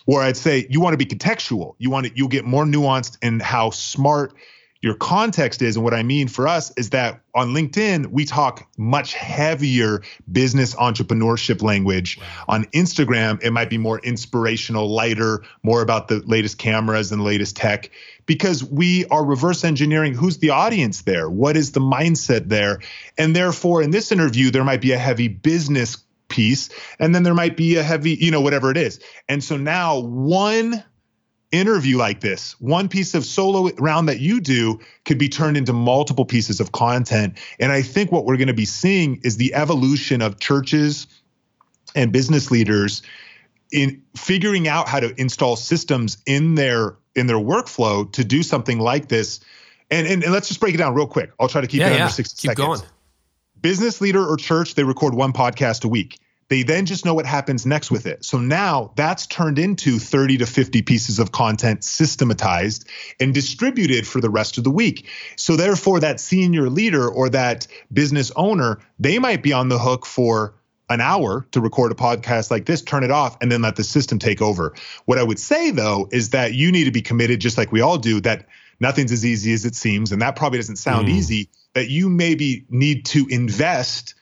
where I'd say you want to be contextual. You want to you'll get more nuanced in how smart your context is. And what I mean for us is that on LinkedIn, we talk much heavier business entrepreneurship language. On Instagram, it might be more inspirational, lighter, more about the latest cameras and the latest tech because we are reverse engineering who's the audience there? What is the mindset there? And therefore, in this interview, there might be a heavy business piece and then there might be a heavy you know whatever it is and so now one interview like this one piece of solo round that you do could be turned into multiple pieces of content and i think what we're going to be seeing is the evolution of churches and business leaders in figuring out how to install systems in their in their workflow to do something like this and and, and let's just break it down real quick i'll try to keep yeah, it yeah. under 60 Keep seconds going. business leader or church, they record one podcast a week. They then just know what happens next with it. So now that's turned into 30 to 50 pieces of content systematized and distributed for the rest of the week. So therefore, that senior leader or that business owner, they might be on the hook for an hour to record a podcast like this, turn it off, and then let the system take over. What I would say though is that you need to be committed, just like we all do, that nothing's as easy as it seems. And that probably doesn't sound Mm. easy, that you maybe need to invest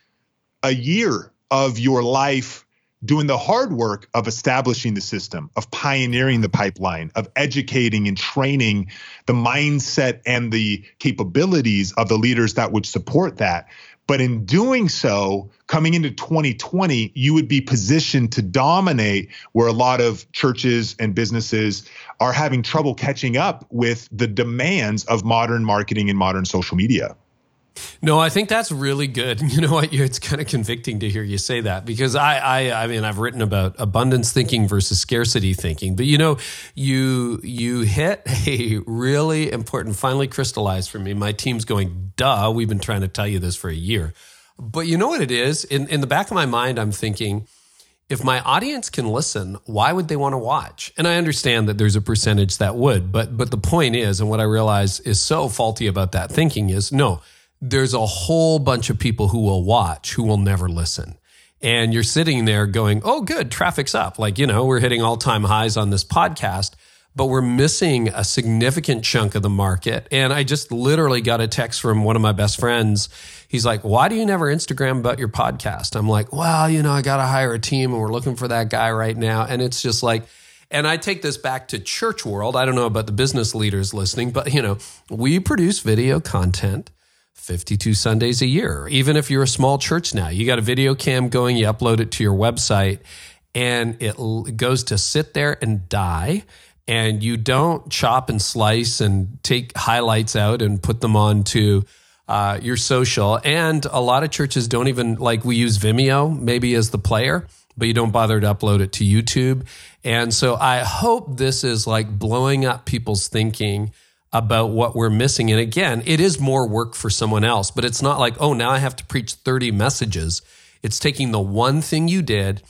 a year of your life doing the hard work of establishing the system, of pioneering the pipeline, of educating and training the mindset and the capabilities of the leaders that would support that. But in doing so, coming into 2020, you would be positioned to dominate where a lot of churches and businesses are having trouble catching up with the demands of modern marketing and modern social media. No, I think that's really good. You know what? It's kind of convicting to hear you say that because I, I, I mean, I've written about abundance thinking versus scarcity thinking, but you know, you you hit a really important, finally crystallized for me. My team's going, duh. We've been trying to tell you this for a year, but you know what it is? In in the back of my mind, I'm thinking. If my audience can listen, why would they want to watch? And I understand that there's a percentage that would, but but the point is, and what I realize is so faulty about that thinking is no, there's a whole bunch of people who will watch who will never listen. And you're sitting there going, oh, good, traffic's up. Like, you know, we're hitting all time highs on this podcast, but we're missing a significant chunk of the market. And I just literally got a text from one of my best friends. He's like, why do you never Instagram about your podcast? I'm like, well, you know, I got to hire a team and we're looking for that guy right now. And it's just like, and I take this back to church world. I don't know about the business leaders listening, but you know, we produce video content 52 Sundays a year. Even if you're a small church now, you got a video cam going, you upload it to your website, and it goes to sit there and die. And you don't chop and slice and take highlights out and put them onto uh, your social. And a lot of churches don't even like we use Vimeo maybe as the player, but you don't bother to upload it to YouTube. And so I hope this is like blowing up people's thinking about what we're missing. And again, it is more work for someone else, but it's not like, oh, now I have to preach 30 messages. It's taking the one thing you did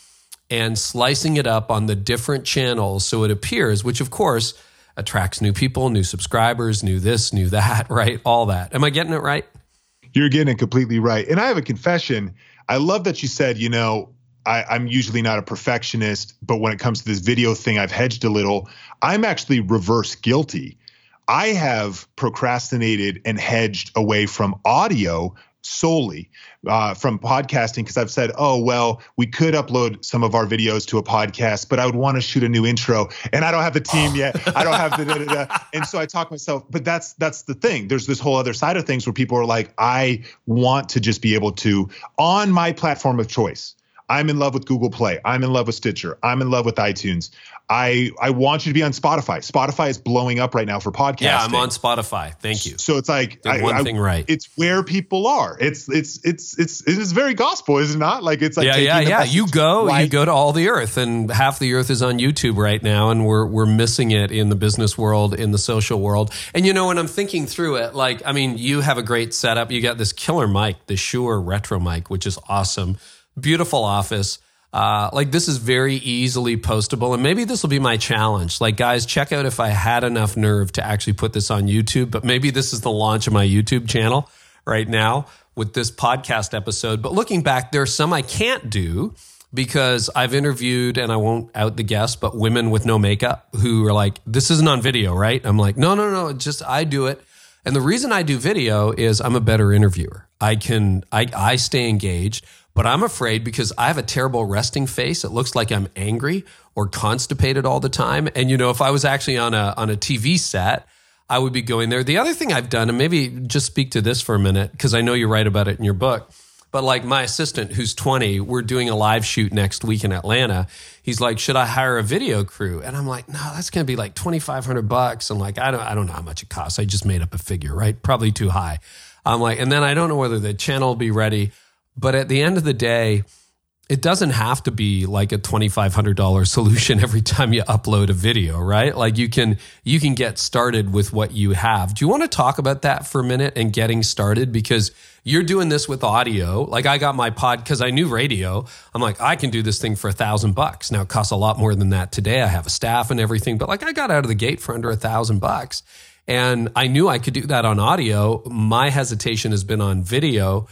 and slicing it up on the different channels so it appears, which of course attracts new people, new subscribers, new this, new that, right? All that. Am I getting it right? You're getting it completely right. And I have a confession. I love that you said, you know, I, I'm usually not a perfectionist, but when it comes to this video thing, I've hedged a little. I'm actually reverse guilty. I have procrastinated and hedged away from audio solely uh, from podcasting because I've said, oh, well, we could upload some of our videos to a podcast, but I would want to shoot a new intro and I don't have the team yet. I don't have the, da, da, da. and so I talk myself, but that's, that's the thing. There's this whole other side of things where people are like, I want to just be able to, on my platform of choice, I'm in love with Google Play. I'm in love with Stitcher. I'm in love with iTunes. I I want you to be on Spotify. Spotify is blowing up right now for podcasting. Yeah, I'm on Spotify. Thank you. So it's like Did one I, thing right. It's where people are. It's it's it's it's it is very gospel, is it not? Like it's like yeah, yeah, yeah. You go, you go to all the earth, and half the earth is on YouTube right now, and we're we're missing it in the business world, in the social world. And you know, when I'm thinking through it, like, I mean, you have a great setup. You got this killer mic, the Shure Retro mic, which is awesome. Beautiful office. Uh, like this is very easily postable, and maybe this will be my challenge. Like, guys, check out if I had enough nerve to actually put this on YouTube. But maybe this is the launch of my YouTube channel right now with this podcast episode. But looking back, there are some I can't do because I've interviewed, and I won't out the guest, but women with no makeup who are like, "This isn't on video, right?" I'm like, "No, no, no, just I do it." And the reason I do video is I'm a better interviewer. I can I I stay engaged, but I'm afraid because I have a terrible resting face. It looks like I'm angry or constipated all the time. And you know, if I was actually on a on a TV set, I would be going there. The other thing I've done, and maybe just speak to this for a minute, because I know you write about it in your book. But like my assistant, who's 20, we're doing a live shoot next week in Atlanta. He's like, "Should I hire a video crew?" And I'm like, "No, that's going to be like 2,500 bucks." And like, I don't, I don't know how much it costs. I just made up a figure, right? Probably too high. I'm like, and then I don't know whether the channel will be ready. But at the end of the day, it doesn't have to be like a $2500 solution every time you upload a video right? Like you can you can get started with what you have. Do you want to talk about that for a minute and getting started? Because you're doing this with audio. Like i got my pod because i knew radio. I'm like i can do this thing for a thousand bucks. Now it costs a lot more than that today. I have a staff and everything but like i got out of the gate for under a thousand bucks. And i knew i could do that on audio. My hesitation has been on video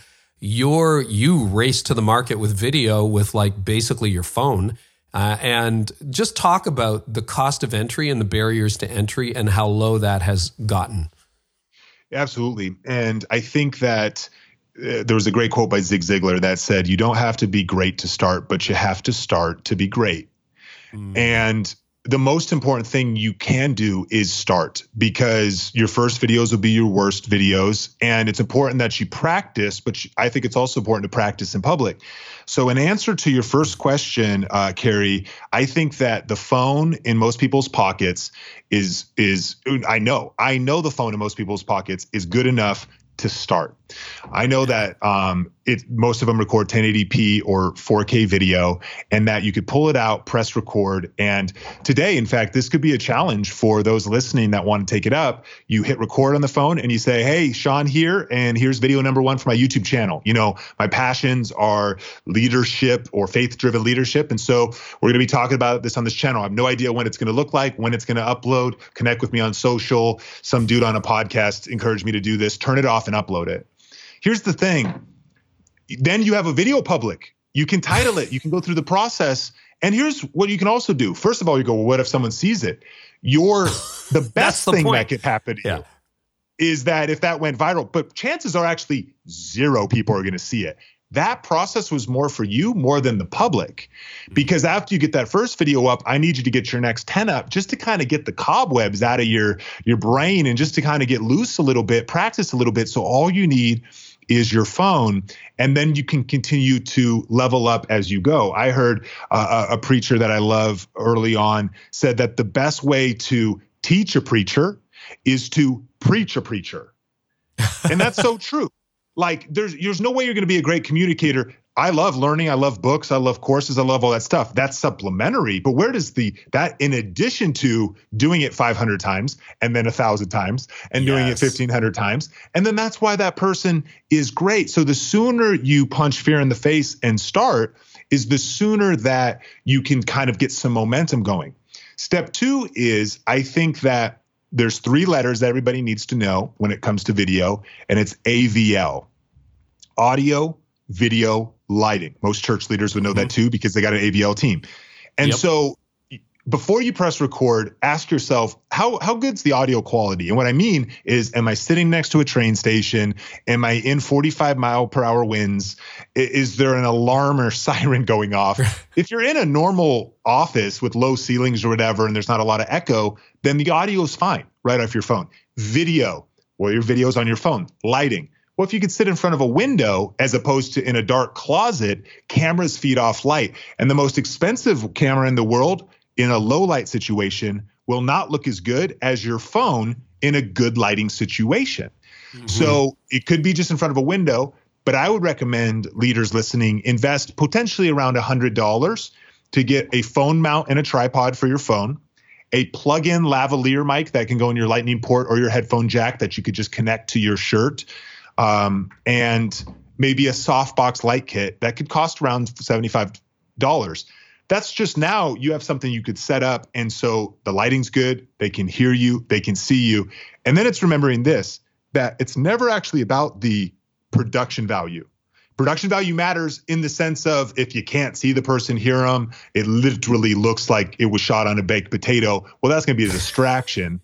you're you race to the market with video with like basically your phone uh, and just talk about the cost of entry and the barriers to entry and how low that has gotten Absolutely. And I think that uh, there was a great quote by Zig Ziglar that said, You don't have to be great to start, but you have to start to be great. And the most important thing you can do is start because your first videos will be your worst videos. And it's important that you practice, but I think it's also important to practice in public. So, in answer to your first question, uh, Carey, I think that the phone in most people's pockets is is I know I know the phone in most people's pockets is good enough to start. I know that um, it most of them record 1080p or 4K video, and that you could pull it out, press record. And today, in fact, this could be a challenge for those listening that want to take it up. You hit record on the phone and you say, "Hey, Sean here, and here's video number one for my YouTube channel." You know, my passions are leadership or faith-driven leadership, and so we're going to be talking about this on this channel. I have no idea when it's going to look like, when it's going to upload. Connect with me on social. Some dude on a podcast encouraged me to do this. Turn it off and upload it. Here's the thing. Then you have a video public. You can title it. You can go through the process. And here's what you can also do. First of all, you go, well, what if someone sees it? You're the best the thing point. that could happen to Yeah. you is that if that went viral, but chances are actually zero people are going to see it. That process was more for you more than the public. Hmm. Because after you get that first video up, I need you to get your next 10 up just to kind of get the cobwebs out of your your brain and just to kind of get loose a little bit, practice a little bit. So all you need is your phone and then you can continue to level up as you go. I heard uh, a a preacher that I love early on said that the best way to teach a preacher is to preach a preacher. And that's so true. Like there's there's no way you're going to be a great communicator. I love learning, I love books, I love courses, I love all that stuff. That's supplementary. But where does the that in addition to doing it 500 times and then a 1000 times and doing it 1500 times and then that's why that person is great. So the sooner you punch fear in the face and start is the sooner that you can kind of get some momentum going. Step 2 is I think that there's three letters that everybody needs to know when it comes to video, and it's AVL audio, video, lighting. Most church leaders would know that mm-hmm. too because they got an AVL team. And Yep. so before you press record, ask yourself how how good's the audio quality? And what I mean is, am I sitting next to a train station? Am I in 45 mile per hour winds? Is there an alarm or siren going off? if you're in a normal office with low ceilings or whatever, and there's not a lot of echo, then the audio is fine right off your phone. Video, well, your video's on your phone. Lighting. Well, if you could sit in front of a window as opposed to in a dark closet, cameras feed off light. And the most expensive camera in the world in a low light situation will not look as good as your phone in a good lighting situation. Mm-hmm. So it could be just in front of a window, but I would recommend leaders listening invest potentially around $100 to get a phone mount and a tripod for your phone, a plug-in lavalier mic that can go in your lightning port or your headphone jack that you could just connect to your shirt, um, and maybe a softbox light kit that could cost around $75 that's just now you have something you could set up. And so the lighting's good, they can hear you, they can see you. And then it's remembering this that it's never actually about the production value. Production value matters in the sense of if you can't see the person, hear them, it literally looks like it was shot on a baked potato. Well, that's going to be a distraction.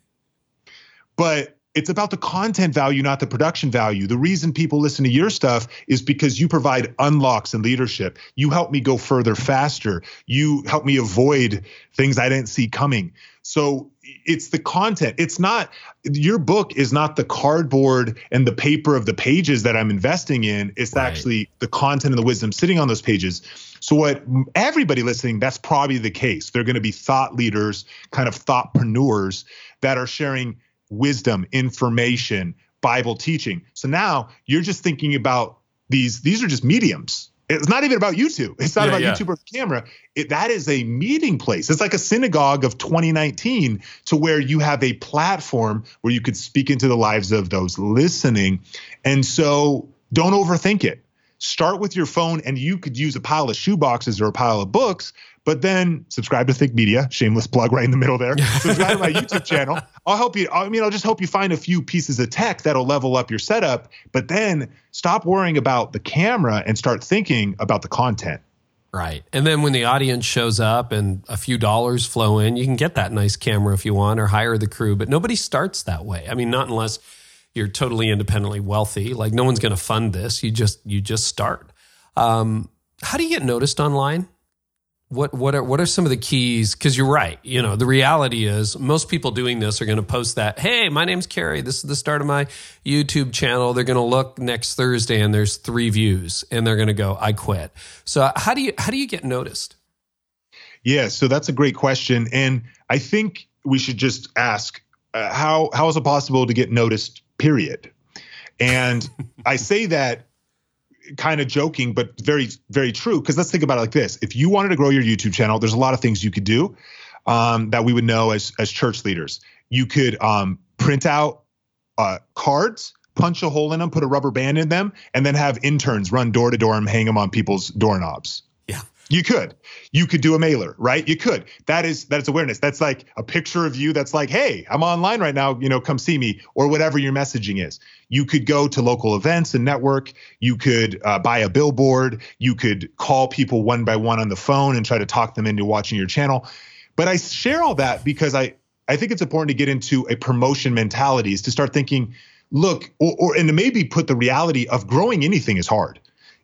But it's about the content value, not the production value. The reason people listen to your stuff is because you provide unlocks and leadership. You help me go further faster. You help me avoid things I didn't see coming. So it's the content. It's not your book is not the cardboard and the paper of the pages that I'm investing in. It's right. actually the content and the wisdom sitting on those pages. So what everybody listening, that's probably the case. They're going to be thought leaders, kind of thoughtpreneurs that are sharing wisdom, information, Bible teaching. So now you're just thinking about these, these are just mediums. It's not even about YouTube. It's not yeah, about yeah. YouTube or camera. It, that is a meeting place. It's like a synagogue of 2019 to where you have a platform where you could speak into the lives of those listening. And so don't overthink it. Start with your phone, and you could use a pile of shoe boxes or a pile of books, but then subscribe to Think Media, shameless plug right in the middle there. subscribe to my YouTube channel. I'll help you. I mean, I'll just help you find a few pieces of tech that'll level up your setup. But then stop worrying about the camera and start thinking about the content. Right. And then when the audience shows up and a few dollars flow in, you can get that nice camera if you want or hire the crew. But nobody starts that way. I mean, not unless you're totally independently wealthy. Like no one's going to fund this. You just you just start. Um, how do you get noticed online? What what are what are some of the keys? Because you're right. You know the reality is most people doing this are going to post that hey my name's Carey. this is the start of my youtube channel. They're going to look next thursday and there's three views and they're going to go i quit. So how do you how do you get noticed? Yeah so that's a great question. And i think we should just ask uh, how how is it possible to get noticed period? And i say that kind of joking, but very, very true. Because let's think about it like this: if you wanted to grow your YouTube channel, there's a lot of things you could do um, that we would know as as church leaders. You could um, print out uh, cards, punch a hole in them, put a rubber band in them, and then have interns run door to door and hang them on people's doorknobs. You could. You could do a mailer, right? You could. That is that's awareness. That's like a picture of you that's like, "Hey, I'm online right now, you know, come see me," or whatever your messaging is. You could go to local events and network. You could uh, buy a billboard. You could call people one by one on the phone and try to talk them into watching your channel. But I share all that because I I think it's important to get into a promotion mentality is to start thinking, look, or, or and to maybe put the reality of growing anything is hard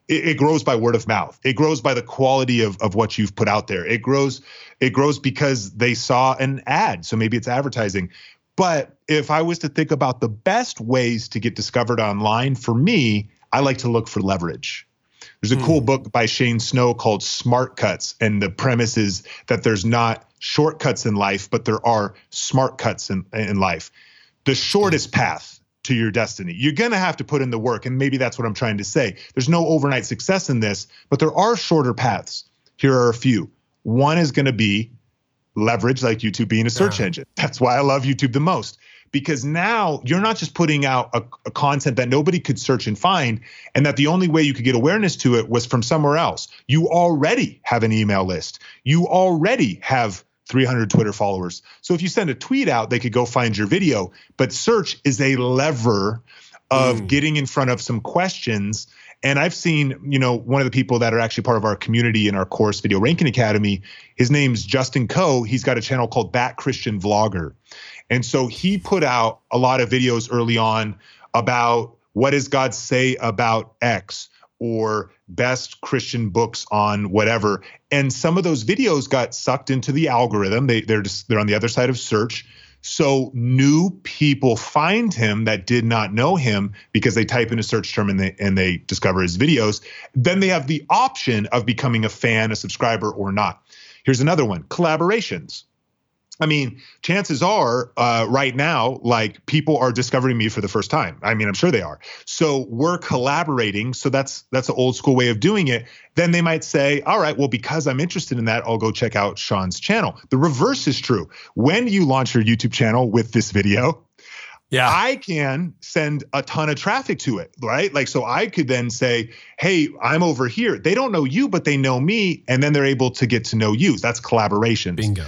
it, it, grows by word of mouth. It grows by the quality of, of what you've put out there. It grows, it grows because they saw an ad. So maybe it's advertising. But if I was to think about the best ways to get discovered online, for me, I like to look for leverage. There's a hmm. cool book by Shane Snow called Smart Cuts. And the premise is that there's not shortcuts in life, but there are smart cuts in, in life. The shortest path to your destiny. You're going to have to put in the work. And maybe that's what I'm trying to say. There's no overnight success in this, but there are shorter paths. Here are a few. One is going to be leverage, like YouTube being a search yeah. engine. That's why I love YouTube the most. Because now you're not just putting out a, a content that nobody could search and find, and that the only way you could get awareness to it was from somewhere else. You already have an email list. You already have 300 Twitter followers. So if you send a tweet out, they could go find your video. But search is a lever of mm. getting in front of some questions And I've seen, you know, one of the people that are actually part of our community in our course Video Ranking Academy, his name's Justin Coe. He's got a channel called Bat Christian Vlogger. And so he put out a lot of videos early on about what does God say about X or best Christian books on whatever. And some of those videos got sucked into the algorithm. They they're just they're on the other side of search. So new people find him that did not know him because they type in a search term and they and they discover his videos. Then they have the option of becoming a fan, a subscriber, or not. Here's another one: collaborations. I mean, chances are uh, right now, like people are discovering me for the first time. I mean, I'm sure they are. So we're collaborating. So that's that's an old school way of doing it. Then they might say, all right, well, because I'm interested in that, I'll go check out Sean's channel. The reverse is true. When you launch your YouTube channel with this video, yeah. I can send a ton of traffic to it, right? Like, so I could then say, hey, I'm over here. They don't know you, but they know me. And then they're able to get to know you. That's collaboration. Bingo.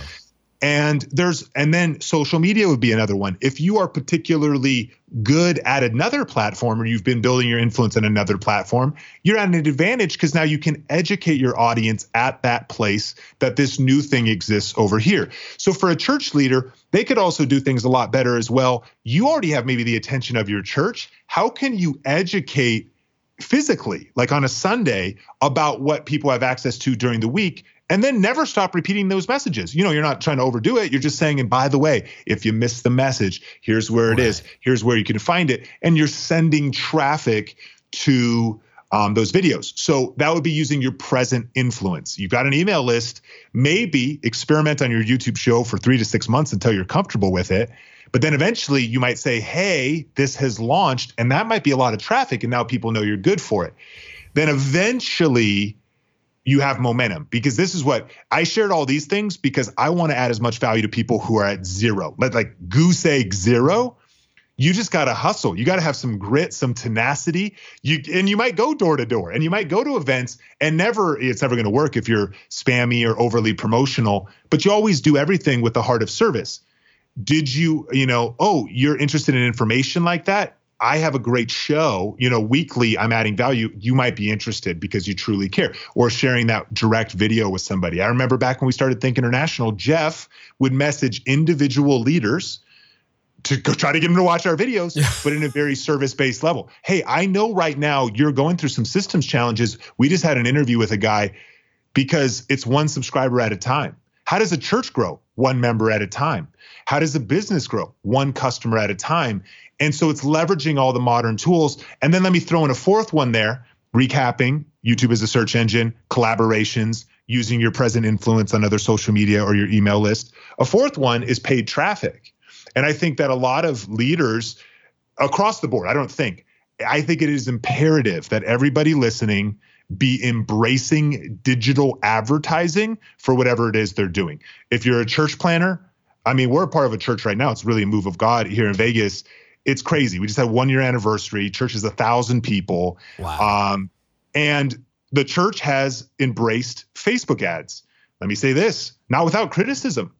And there's, and then social media would be another one. If you are particularly good at another platform or you've been building your influence on another platform, you're at an advantage because now you can educate your audience at that place that this new thing exists over here. So for a church leader, they could also do things a lot better as well. You already have maybe the attention of your church. How can you educate physically, like on a Sunday, about what people have access to during the week and then never stop repeating those messages. You know, you're not trying to overdo it. You're just saying, and by the way, if you miss the message, here's where it right. is. Here's where you can find it. And you're sending traffic to um, those videos. So that would be using your present influence. You've got an email list. Maybe experiment on your YouTube show for three to six months until you're comfortable with it. But then eventually you might say, hey, this has launched, and that might be a lot of traffic. And now people know you're good for it. Then eventually, you have momentum because this is what I shared all these things because I want to add as much value to people who are at zero. Like, like goose egg zero. You just got to hustle. You got to have some grit, some tenacity. You and you might go door to door and you might go to events and never it's never going to work if you're spammy or overly promotional, but you always do everything with the heart of service. Did you, you know, oh, you're interested in information like that? I have a great show, you know, weekly, I'm adding value. You might be interested because you truly care, or sharing that direct video with somebody. I remember back when we started Think International, Jeff would message individual leaders to go try to get them to watch our videos, yeah. but in a very service based level. Hey, I know right now you're going through some systems challenges. We just had an interview with a guy because it's one subscriber at a time. How does a church grow? One member at a time. How does a business grow? One customer at a time. And so it's leveraging all the modern tools. And then let me throw in a fourth one there recapping YouTube as a search engine, collaborations, using your present influence on other social media or your email list. A fourth one is paid traffic. And I think that a lot of leaders across the board, I don't think, I think it is imperative that everybody listening be embracing digital advertising for whatever it is they're doing. If you're a church planner, I mean, we're part of a church right now. It's really a move of God here in Vegas it's crazy. We just had one year anniversary. Church is a thousand people. Wow. Um, and the church has embraced Facebook ads. Let me say this, not without criticism.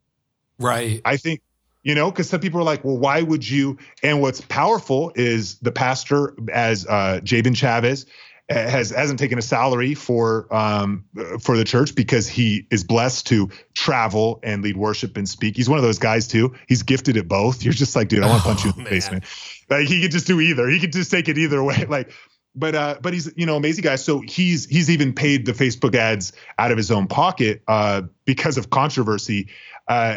Right. I think, you know, because some people are like, well, why would you? And what's powerful is the pastor, as uh, Jabin Chavez, has hasn't taken a salary for um, for the church because he is blessed to travel and lead worship and speak. He's one of those guys too. He's gifted at both. You're just like, dude, I want to punch oh, you in the man. basement. Like he could just do either. He could just take it either way. Like, but uh, but he's you know amazing guy. So he's he's even paid the Facebook ads out of his own pocket uh, because of controversy. Uh,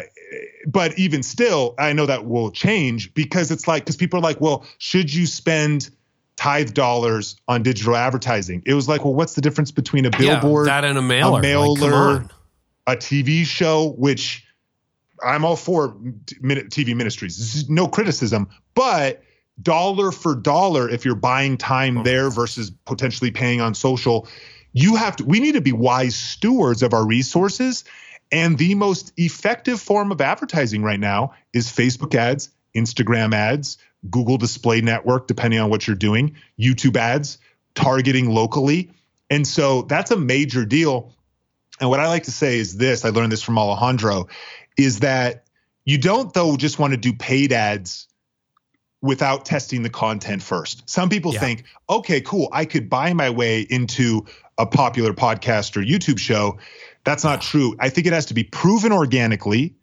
but even still, I know that will change because it's like because people are like, well, should you spend tithe dollars on digital advertising. It was like, well, what's the difference between a billboard, yeah, that and a mailer, a mailer, like, a TV show, which I'm all for TV ministries. No criticism, but dollar for dollar, if you're buying time oh. there versus potentially paying on social, you have to. We need to be wise stewards of our resources. And the most effective form of advertising right now is Facebook ads, Instagram ads, Google Display Network, depending on what you're doing, YouTube ads, targeting locally. And so that's a major deal. And what I like to say is this I learned this from Alejandro is that you don't, though, just want to do paid ads without testing the content first. Some people Yeah. think, okay, cool, I could buy my way into a popular podcast or YouTube show. That's not true. I think it has to be proven organically.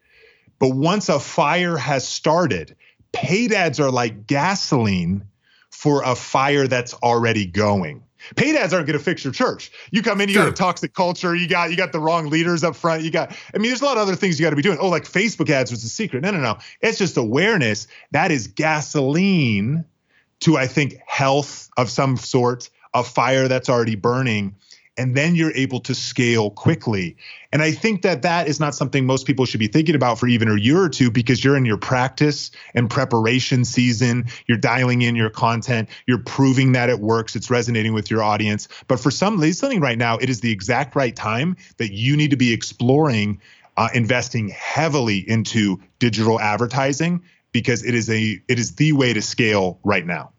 But once a fire has started, paid ads are like gasoline for a fire that's already going. Paid ads aren't going to fix your church. You come in, you got a toxic culture, you got you got the wrong leaders up front. You got, I mean, there's a lot of other things you got to be doing. Oh, like Facebook ads was the secret. No, no, no. It's just awareness. That is gasoline to I think health of some sort, a fire that's already burning, and then you're able to scale quickly. And I think that that is not something most people should be thinking about for even a year or two because you're in your practice and preparation season. You're dialing in your content. You're proving that it works. It's resonating with your audience. But for some listening right now, it is the exact right time that you need to be exploring uh, investing heavily into digital advertising because it is a it is the way to scale right now.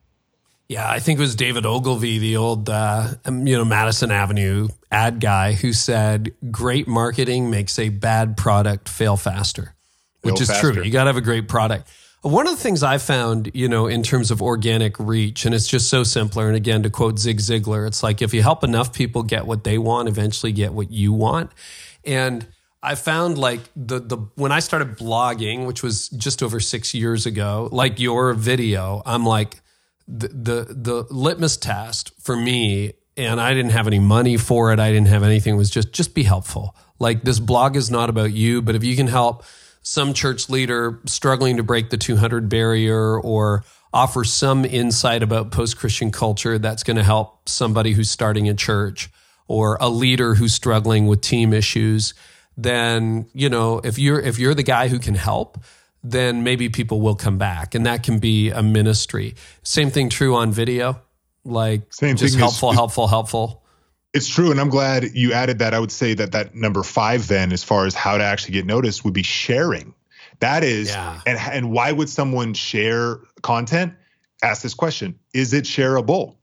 Yeah, I think it was David Ogilvy, the old, uh, um, you know, Madison Avenue ad guy, who said, "Great marketing makes a bad product fail faster," which Fail is faster. true. You got to have a great product. One of the things I found, you know, in terms of organic reach, and it's just so simpler. And again, to quote Zig Ziglar, it's like if you help enough people get what they want, eventually get what you want. And I found like the the when I started blogging, which was just over six years ago, like your video, I'm like the the litmus test for me and I didn't have any money for it. I didn't have anything. It was just just be helpful. Like this blog is not about you, but if you can help some church leader struggling to break the 200 barrier or offer some insight about post-Christian culture that's going to help somebody who's starting a church or a leader who's struggling with team issues, then, you know, if you're if you're the guy who can help, then maybe people will come back and that can be a ministry. Same thing true on video. Like Same just thing is- helpful, helpful, helpful. It's true, and I'm glad you added that. I would say that that number five, then, as far as how to actually get noticed, would be sharing. That is, Yeah. and and why would someone share content? Ask this question: Is it shareable?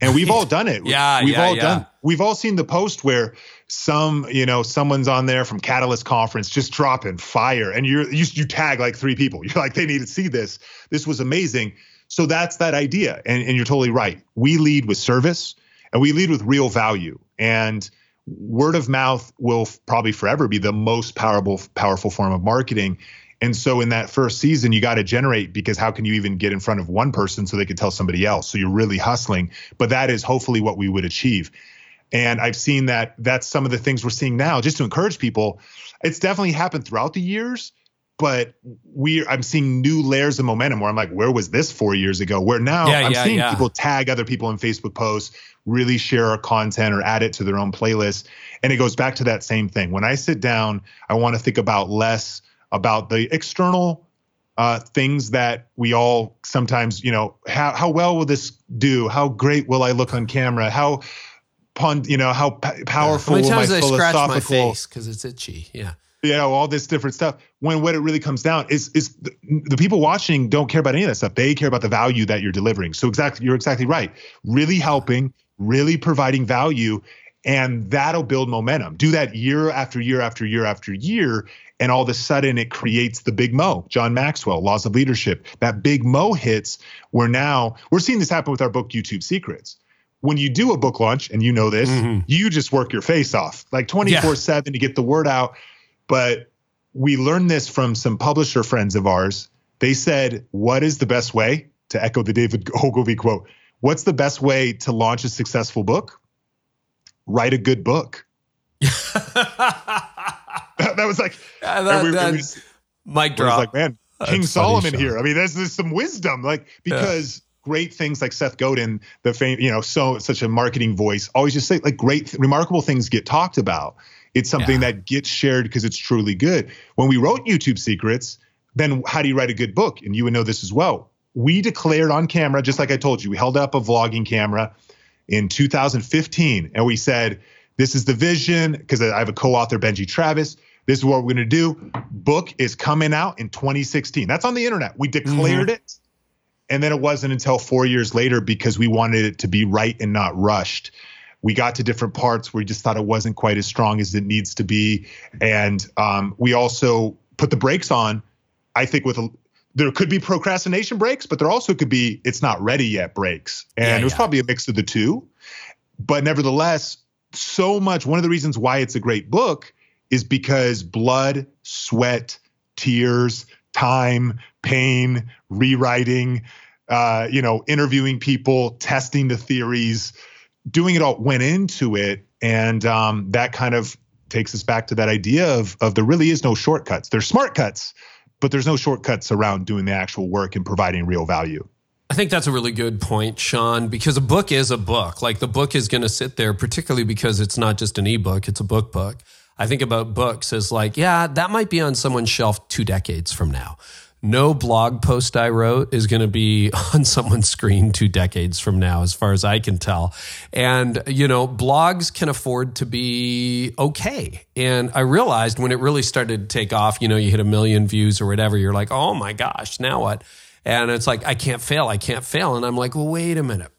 And we've all done it. Yeah, we've yeah, all yeah. done. We've all seen the post where some, you know, someone's on there from Catalyst Conference just dropping fire, and you're you you tag like three people. You're like, they need to see this. This was amazing. So that's that idea, and and you're totally right. We lead with service, and we lead with real value, and word of mouth will f- probably forever be the most powerful powerful form of marketing. And so in that first season, you got to generate because how can you even get in front of one person so they could tell somebody else? So you're really hustling. But that is hopefully what we would achieve. And I've seen that that's some of the things we're seeing now, just to encourage people. It's definitely happened throughout the years, but we I'm seeing new layers of momentum where I'm like, where was this four years ago? Where now Yeah, I'm yeah, seeing yeah. people tag other people in Facebook posts, really share our content or add it to their own playlist. And it goes back to that same thing. When I sit down, I want to think about less about the external uh, things that we all sometimes, you know, how, how well will this do? How great will I look on camera? How pun, you know, how p- powerful will my times did scratch my philosophical face because it's itchy? Yeah. you know all this different stuff. When what it really comes down is is the, the people watching don't care about any of that stuff. They care about the value that you're delivering. So exactly you're exactly right. Really helping really providing value and that'll build momentum. Do that year after year after year after year and all of a sudden it creates the big mo. John maxwell laws of leadership that big mo hits where now we're seeing this happen with our book youtube secrets when you do a book launch and you know this Mhm. you just work your face off like 24 7 to get the word out but we learned this from some publisher friends of ours. They said, What is the best way to echo the David Ogilvy quote? What's the best way to launch a successful book? Write a good book. that, that was like, Yeah, that- we- that- we Mic just- was drop. like, man, King Solomon here. I mean, there's, there's some wisdom, like because great things like Seth Godin, the fame, you know, so such a marketing voice, always just say like great, remarkable things get talked about. It's something Yeah. that gets shared because it's truly good. When we wrote YouTube Secrets, then how do you write a good book? And you would know this as well. We declared on camera, just like I told you, we held up a vlogging camera in 2015 and we said, this is the vision because I have a co-author, Benji Travis. This is what we're going to do. Book is coming out in 2016. That's on the internet. We declared mm-hmm. it. And then it wasn't until four years later because we wanted it to be right and not rushed. We got to different parts where we just thought it wasn't quite as strong as it needs to be. And um, we also put the brakes on, I think, with a, there could be procrastination breaks, but there also could be it's not ready yet breaks. And Yeah, it was yeah. probably a mix of the two. But nevertheless, so much one of the reasons why it's a great book is because blood, sweat, tears, time, pain, rewriting, uh, you know, interviewing people, testing the theories, doing it all went into it. And um, that kind of takes us back to that idea of, of there really is no shortcuts. There's smart cuts, but there's no shortcuts around doing the actual work and providing real value. I think that's a really good point, Sean, because a book is a book. Like the book is going to sit there, particularly because it's not just an ebook, it's a book book. I think about books as like, yeah, that might be on someone's shelf two decades from now. No blog post I wrote is going to be on someone's screen two decades from now, as far as I can tell. And, you know, blogs can afford to be okay. And I realized when it really started to take off, you know, you hit a million views or whatever, you're like, oh my gosh, now what? And it's like, I can't fail, I can't fail. And I'm like, well, wait a minute.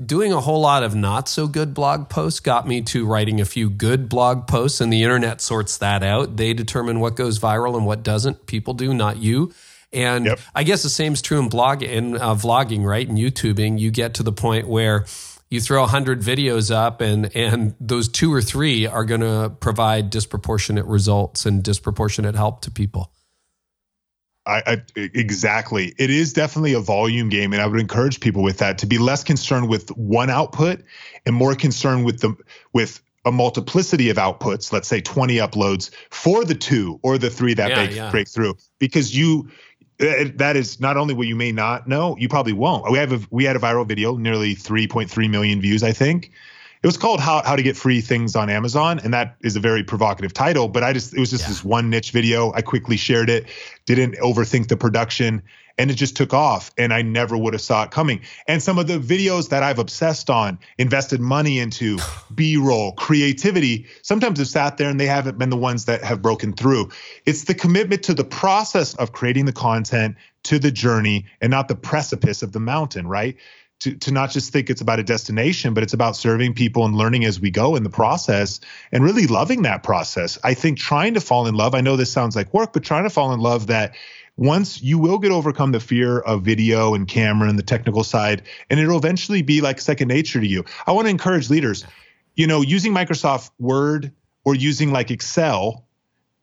Doing a whole lot of not so good blog posts got me to writing a few good blog posts, and the internet sorts that out. They determine what goes viral and what doesn't. People do, not you. And Yep. I guess the same is true in blog in uh, vlogging, right? And YouTubing, you get to the point where you throw 100 videos up and and those two or three are going to provide disproportionate results and disproportionate help to people. I, I exactly. It is definitely a volume game, and I would encourage people with that to be less concerned with one output and more concerned with the with a multiplicity of outputs. Let's say twenty uploads for the two or the three that Yeah, break, yeah. break through, because you that is not only what you may not know, you probably won't. We have a we had a viral video, nearly three point three million views, I think. It was called how how to get free things on Amazon, and that is a very provocative title. But I just it was just Yeah. this one niche video. I quickly shared it, didn't overthink the production, and it just took off. And I never would have saw it coming. And some of the videos that I've obsessed on, invested money into, B-roll, creativity, sometimes have sat there and they haven't been the ones that have broken through. It's the commitment to the process of creating the content, to the journey, and not the precipice of the mountain, right? to, to not just think it's about a destination, but it's about serving people and learning as we go in the process and really loving that process. I think trying to fall in love, I know this sounds like work, but trying to fall in love that once you will get overcome the fear of video and camera and the technical side, and it'll eventually be like second nature to you. I want to encourage leaders, you know, using Microsoft Word or using like Excel.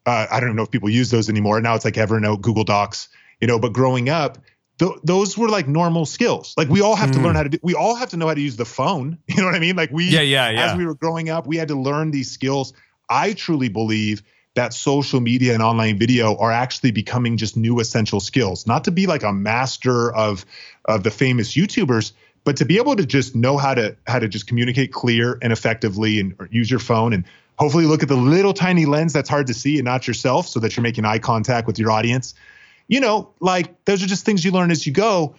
Uh, I don't even know if people use those anymore. Now it's like Evernote, Google Docs, you know, but growing up, th- those were like normal skills. Like we all have to Mm. learn how to do, we all have to know how to use the phone. You know what I mean? Like we, Yeah, yeah, yeah. as we were growing up, we had to learn these skills. I truly believe that social media and online video are actually becoming just new essential skills. Not to be like a master of of the famous YouTubers, but to be able to just know how to how to just communicate clear and effectively and use your phone and hopefully look at the little tiny lens that's hard to see and not yourself so that you're making eye contact with your audience. You know, like those are just things you learn as you go.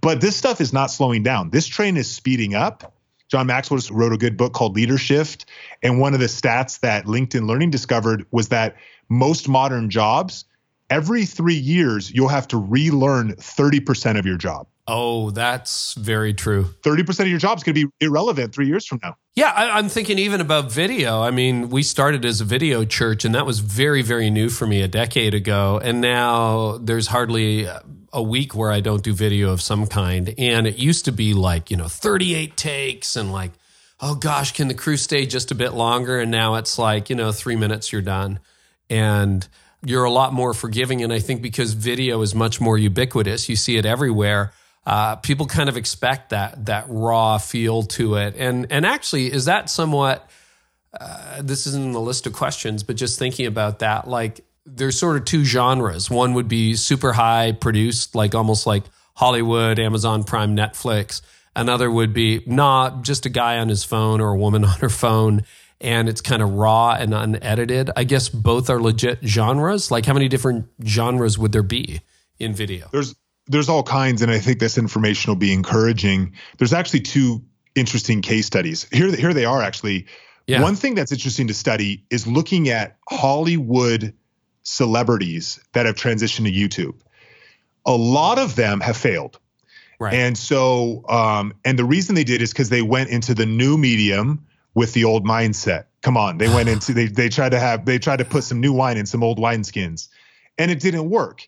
But this stuff is not slowing down. This train is speeding up. John Maxwell just wrote a good book called Leadershift. And one of the stats that LinkedIn Learning discovered was that most modern jobs, every three years, you'll have to relearn 30% of your job. Oh, that's very true. 30% of your job is going to be irrelevant three years from now. Yeah, I, I'm thinking even about video. I mean, we started as a video church, and that was very, very new for me a decade ago. And now there's hardly a week where I don't do video of some kind. And it used to be like, you know, 38 takes and like, oh gosh, can the crew stay just a bit longer? And now it's like, you know, three minutes, you're done. And you're a lot more forgiving. And I think because video is much more ubiquitous, you see it everywhere. Uh, people kind of expect that that raw feel to it, and and actually, is that somewhat? Uh, this isn't in the list of questions, but just thinking about that, like there's sort of two genres. One would be super high produced, like almost like Hollywood, Amazon Prime, Netflix. Another would be not just a guy on his phone or a woman on her phone, and it's kind of raw and unedited. I guess both are legit genres. Like, how many different genres would there be in video? There's there's all kinds, and I think this information will be encouraging. There's actually two interesting case studies. Here, here they are actually. Yeah. One thing that's interesting to study is looking at Hollywood celebrities that have transitioned to YouTube. A lot of them have failed. Right. And so, um, and the reason they did is because they went into the new medium with the old mindset. Come on, they went into they they tried to have they tried to put some new wine in some old wineskins, and it didn't work.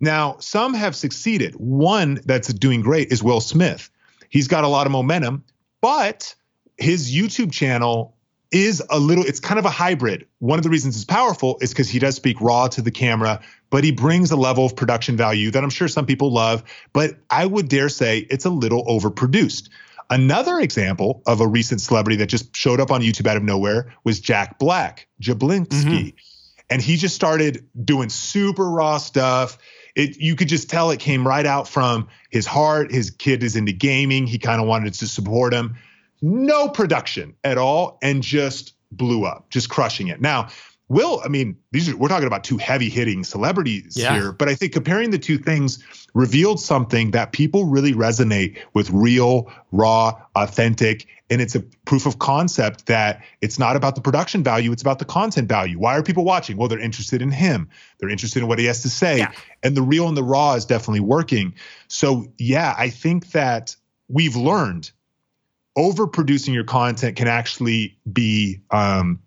Now, some have succeeded. One that's doing great is Will Smith. He's got a lot of momentum, but his YouTube channel is a little, it's kind of a hybrid. One of the reasons it's powerful is because he does speak raw to the camera, but he brings a level of production value that I'm sure some people love, but I would dare say it's a little overproduced. Another example of a recent celebrity that just showed up on YouTube out of nowhere was Jack Black, Jablinski. Mm-hmm. And he just started doing super raw stuff. It, you could just tell it came right out from his heart. His kid is into gaming. He kind of wanted to support him. No production at all, and just blew up, just crushing it. Now, Will, I mean, these are we're talking about two heavy hitting celebrities yeah. here, but I think comparing the two things revealed something that people really resonate with real, raw, authentic, and it's a proof of concept that it's not about the production value, it's about the content value. Why are people watching? Well, they're interested in him. They're interested in what he has to say. Yeah. And the real and the raw is definitely working. So, yeah, I think that we've learned overproducing your content can actually be um,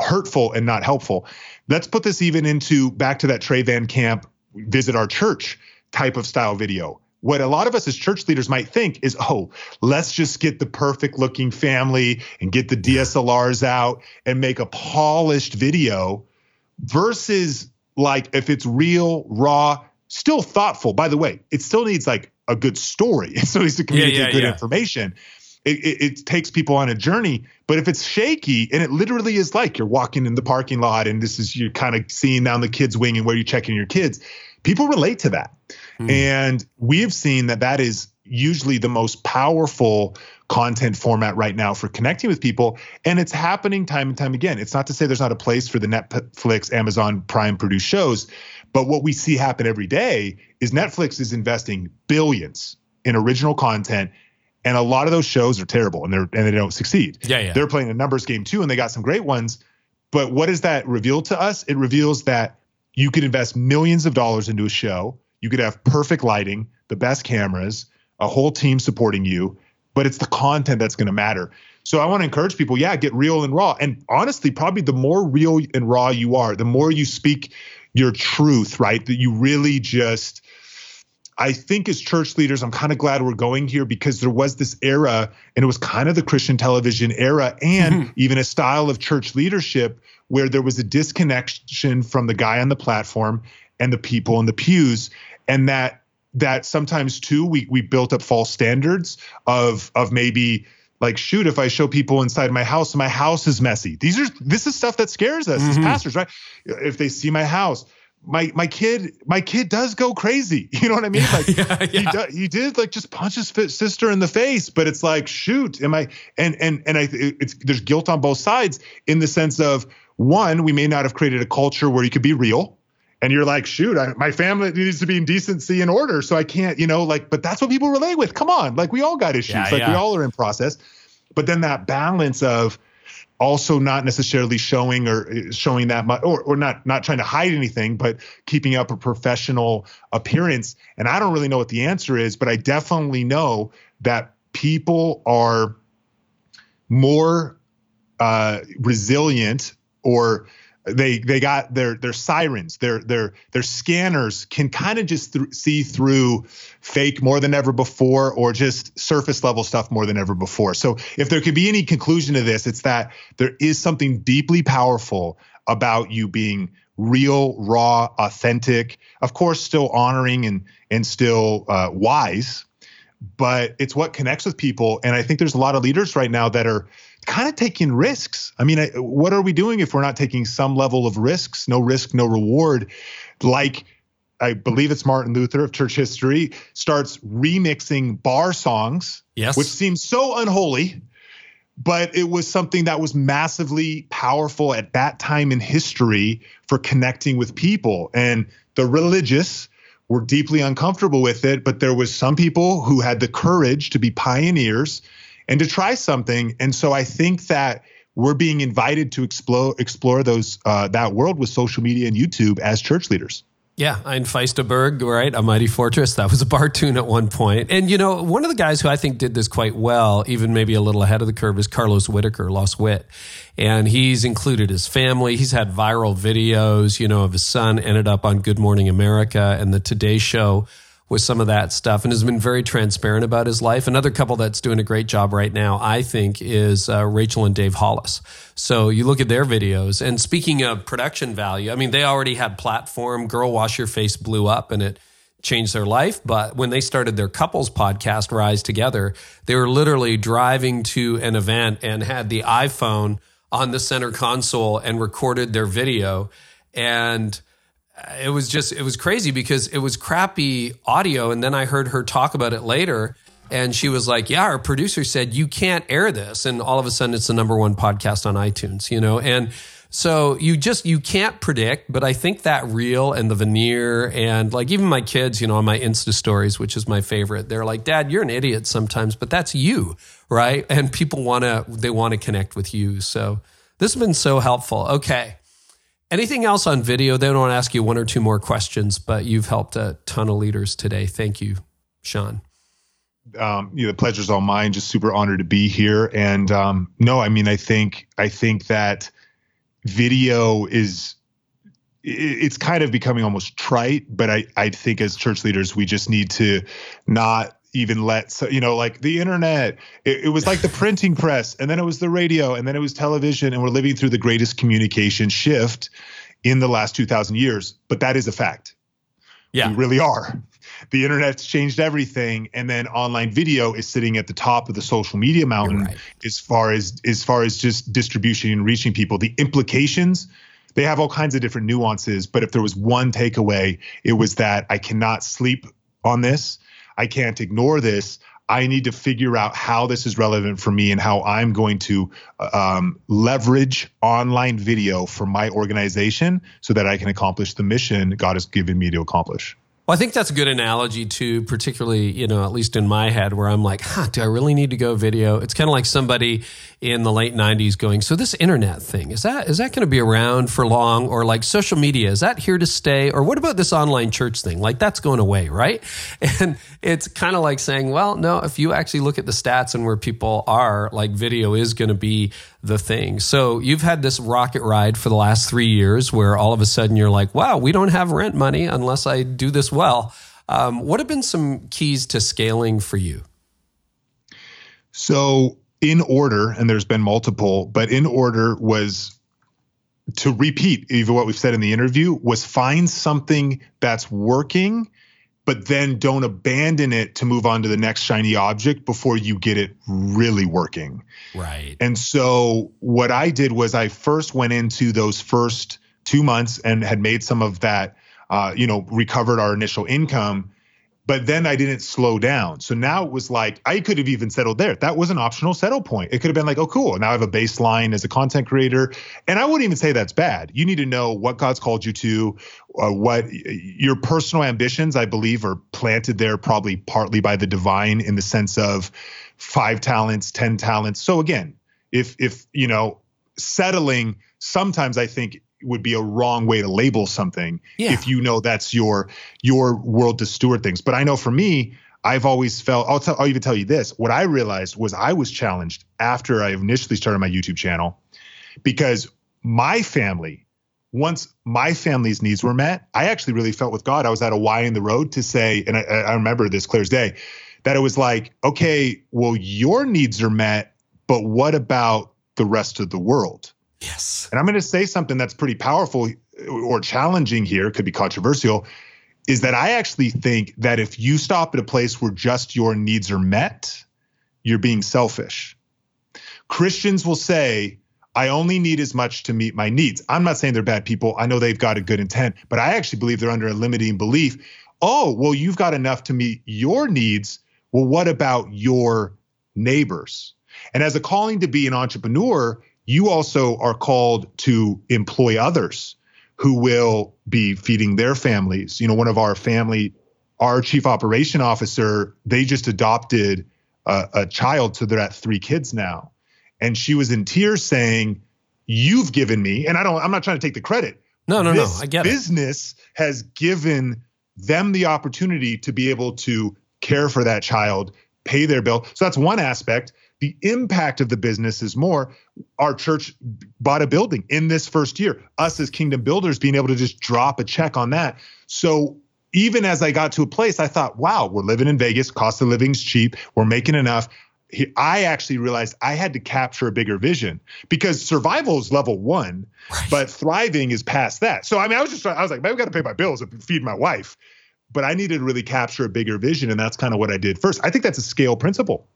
hurtful and not helpful. Let's put this even into back to that Trey VanCamp visit our church type of style video. What a lot of us as church leaders might think is, oh, let's just get the perfect looking family and get the DSLRs out and make a polished video versus like if it's real, raw, still thoughtful. By the way, it still needs like a good story. It still needs to communicate yeah, yeah, good yeah. information it, it, it, takes people on a journey. But if it's shaky and it literally is like you're walking in the parking lot and this is you're kind of seeing down the kids' wing and where you're checking your kids, people relate to that. Mm. And we have seen that that is usually the most powerful content format right now for connecting with people. And it's happening time and time again. It's not to say there's not a place for the Netflix, Amazon Prime produced shows, but what we see happen every day is Netflix is investing billions in original content and a lot of those shows are terrible and they're and they don't succeed. Yeah, yeah. They're playing a numbers game too, and they got some great ones. But what does that reveal to us? It reveals that you could invest millions of dollars into a show. You could have perfect lighting, the best cameras, a whole team supporting you, but it's the content that's going to matter. So I want to encourage people, yeah, get real and raw. And honestly, probably the more real and raw you are, the more you speak your truth, right? That you really just I think as church leaders, I'm kind of glad we're going here because there was this era, and it was kind of the Christian television era, and mm-hmm. even a style of church leadership where there was a disconnection from the guy on the platform and the people in the pews, and that that sometimes too we we built up false standards of of maybe like shoot if i show people inside my house my house is messy these are this is stuff that scares us mm-hmm. as pastors right if they see my house my my kid my kid does go crazy. You know what I mean? Like yeah, yeah. he do, he did like just punch his sister in the face, but it's like shoot, am I? And and and I it's there's guilt on both sides in the sense of one, we may not have created a culture where you could be real. And you're like, shoot, I, my family needs to be in decency and order, so I can't, you know, like. But that's what people relate with. Come on, like we all got issues, yeah, like we all are in process. But then that balance of also not necessarily showing or showing that much or, or not not trying to hide anything but keeping up a professional appearance. And i don't really know what the answer is but i definitely know that people are more uh, resilient or they they got their their sirens their their their scanners can kind of just th- see through fake more than ever before or just surface level stuff more than ever before. So if there could be any conclusion to this it's that there is something deeply powerful about you being real raw authentic of course still honoring and and still uh, wise but it's what connects with people. And i think there's a lot of leaders right now that are kind of taking risks. I mean, I, what are we doing if we're not taking some level of risks? No risk, no reward. Like, I believe it's Martin Luther of church history starts remixing bar songs, yes. which seems so unholy, but it was something that was massively powerful at that time in history for connecting with people. And the religious were deeply uncomfortable with it, but there was some people who had the courage to be pioneers and to try something. And so I think that we're being invited to explore explore those uh, that world with social media and YouTube as church leaders. Yeah, Ein Feste Burg, right? A Mighty Fortress. That was a bar tune at one point. And, you know, one of the guys who I think did this quite well, even maybe a little ahead of the curve, is Carlos Whittaker, Los Whit. And he's included his family. He's had viral videos, you know, of his son ended up on Good Morning America and the Today Show with some of that stuff and has been very transparent about his life. Another couple that's doing a great job right now, I think, is uh, Rachel and Dave Hollis. So you look at their videos. And speaking of production value, I mean, they already had platform. Girl Wash Your Face blew up and it changed their life. But when they started their couples podcast, Rise Together, they were literally driving to an event and had the iPhone on the center console and recorded their video. And Uh, it was just it was crazy because it was crappy audio and then i heard her talk about it later and she was like yeah our producer said you can't air this and all of a sudden it's the number one podcast on itunes you know? And so you just you can't predict but i think that reel and the veneer and like even my kids you know on my insta stories which is my favorite they're like dad you're an idiot sometimes but that's you right? And people want to they want to connect with you. So this has been so helpful. Okay Anything else on video? They want to ask you one or two more questions, but you've helped a ton of leaders today. Thank you, Sean. Um, you the pleasure's all mine. Just super honored to be here. And um, no, I mean, I think I think that video is it's kind of becoming almost trite. But I I think as church leaders, we just need to not even let so you know like the internet it, it, was like the printing press and then it was the radio and then it was television and we're living through the greatest communication shift in the last 2000 years but that is a fact. Yeah. we really are. The internet's changed everything and then online video is sitting at the top of the social media mountain right. as far as as far as just distribution and reaching people. The implications they have all kinds of different nuances but if there was one takeaway it was that i cannot sleep on this I can't ignore this. I need to figure out how this is relevant for me and how I'm going to um, leverage online video for my organization so that I can accomplish the mission God has given me to accomplish. Well, I think that's a good analogy to particularly, you know, at least in my head where I'm like, huh, do I really need to go video? It's kind of like somebody in the late 90s going, so this internet thing, is that is that going to be around for long or like social media, is that here to stay or what about this online church thing? Like that's going away, right? And it's kind of like saying, well, no, if you actually look at the stats and where people are, like video is going to be the thing. So you've had this rocket ride for the last three years where all of a sudden you're like, wow, we don't have rent money unless I do this well. Um, what have been some keys to scaling for you? So, in order, and there's been multiple, but in order was to repeat even what we've said in the interview was find something that's working but then don't abandon it to move on to the next shiny object before you get it really working. Right. And so what I did was I first went into those first two months and had made some of that, uh, you know, recovered our initial income but then I didn't slow down. So now it was like I could have even settled there. That was an optional settle point. It could have been like, oh, cool. Now I have a baseline as a content creator. And I wouldn't even say that's bad. You need to know what God's called you to, uh, what your personal ambitions, I believe, are planted there probably partly by the divine in the sense of five talents, 10 talents. So again, if, if, you know, settling sometimes I think would be a wrong way to label something yeah. if you know that's your your world to steward things. But I know for me, I've always felt I'll tell I'll even tell you this. What I realized was I was challenged after I initially started my YouTube channel because my family once my family's needs were met, I actually really felt with God. I was at a Y in the road to say, and I, I remember this clear as day, that it was like, okay, well, your needs are met, but what about the rest of the world? Yes. And I'm going to say something that's pretty powerful or challenging here, could be controversial, is that I actually think that if you stop at a place where just your needs are met, you're being selfish. Christians will say, I only need as much to meet my needs. I'm not saying they're bad people. I know they've got a good intent, but I actually believe they're under a limiting belief. Oh, well, you've got enough to meet your needs. Well, what about your neighbors? And as a calling to be an entrepreneur, you also are called to employ others who will be feeding their families. You know, one of our family, our chief operation officer, they just adopted a, a child, so they're at three kids now. And she was in tears saying, You've given me, and I don't, I'm not trying to take the credit, No, no, this no. I get business it. has given them the opportunity to be able to care for that child, pay their bill. So that's one aspect. The impact of the business is more our church bought a building in this first year. Us as kingdom builders being able to just drop a check on that. So even as I got to a place, I thought, wow, we're living in Vegas, cost of living's cheap, we're making enough. I actually realized I had to capture a bigger vision because survival is level one, right. but thriving is past that. So I mean, I was just I was like, maybe I got to pay my bills and feed my wife, but I needed to really capture a bigger vision, and that's kind of what I did first. I think that's a scale principle.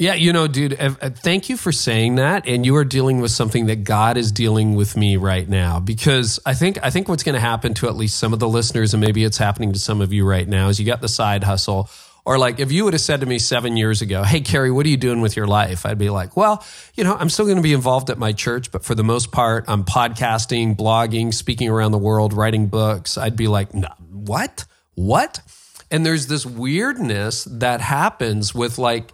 Yeah, you know, dude, uh, thank you for saying that. And you are dealing with something that God is dealing with me right now because I think I think what's going to happen to at least some of the listeners, and maybe it's happening to some of you right now, is you got the side hustle. Or like if you would have said to me seven years ago, "Hey, Carey, what are you doing with your life?" I'd be like, "Well, you know, I'm still going to be involved at my church, but for the most part, I'm podcasting, blogging, speaking around the world, writing books." I'd be like, "What? What?" And there's this weirdness that happens with like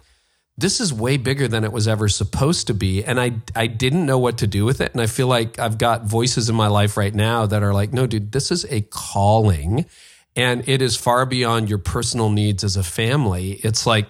this is way bigger than it was ever supposed to be and i i didn't know what to do with it and i feel like i've got voices in my life right now that are like no dude this is a calling and it is far beyond your personal needs as a family it's like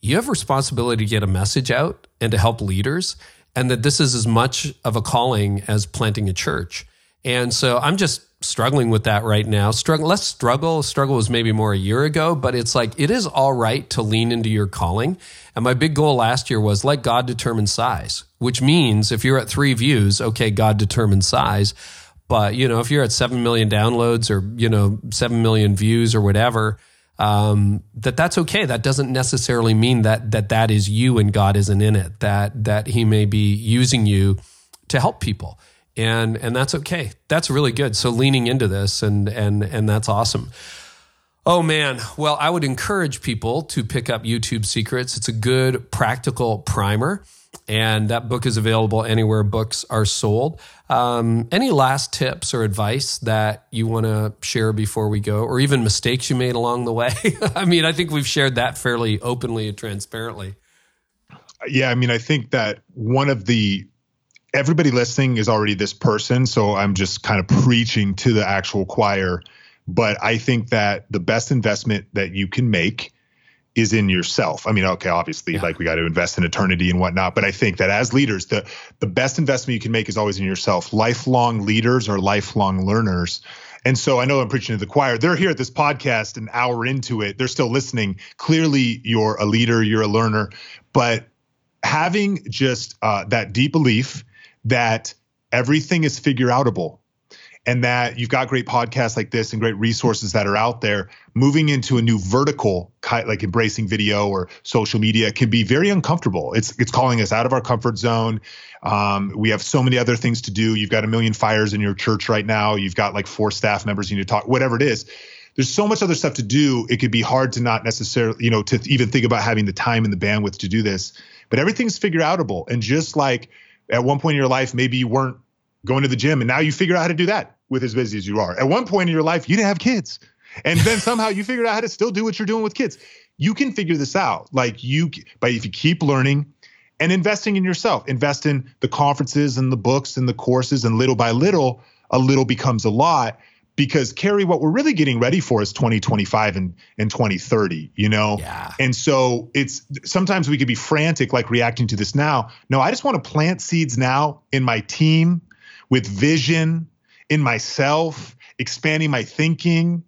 you have responsibility to get a message out and to help leaders and that this is as much of a calling as planting a church and so i'm just struggling with that right now. Struggle, less struggle. Struggle was maybe more a year ago, but it's like it is all right to lean into your calling. And my big goal last year was let God determine size, which means if you're at three views, okay, God determines size. But you know, if you're at seven million downloads or you know seven million views or whatever, um, that that's okay. That doesn't necessarily mean that that that is you and God isn't in it. That that He may be using you to help people and and that's okay. That's really good. So leaning into this and and and that's awesome. Oh man, well I would encourage people to pick up YouTube Secrets. It's a good practical primer, and that book is available anywhere books are sold. Um, any last tips or advice that you want to share before we go, or even mistakes you made along the way? I mean, I think we've shared that fairly openly and transparently. Yeah, I mean, I think that one of the everybody listening is already this person, so I'm just kind of preaching to the actual choir. But I think that the best investment that you can make is in yourself. I mean, okay, obviously, yeah. like we got to invest in eternity and whatnot, but I think that as leaders, the the best investment you can make is always in yourself. Lifelong leaders are lifelong learners. And so I know I'm preaching to the choir. They're here at this podcast an hour into it. They're still listening. Clearly, you're a leader, you're a learner, but having just uh, that deep belief that everything is figure outable and that you've got great podcasts like this and great resources that are out there. Moving into a new vertical like embracing video or social media can be very uncomfortable. It's it's calling us out of our comfort zone. Um, we have so many other things to do. You've got a million fires in your church right now. You've got like four staff members you need to talk whatever it is. There's so much other stuff to do. It could be hard to not necessarily you know to even think about having the time and the bandwidth to do this but everything's figure outable. And just like at one point in your life, maybe you weren't going to the gym and now you figure out how to do that with as busy as you are. At one point in your life, you didn't have kids. And then somehow you figured out how to still do what you're doing with kids. You can figure this out. Like you, but if you keep learning and investing in yourself, invest in the conferences and the books and the courses, and little by little, a little becomes a lot because Carey, what we're really getting ready for is 2025 and, and 2030, you know? Yeah. And so it's sometimes we could be frantic, like reacting to this now. No, I just want to plant seeds now in my team with vision, in myself, expanding my thinking,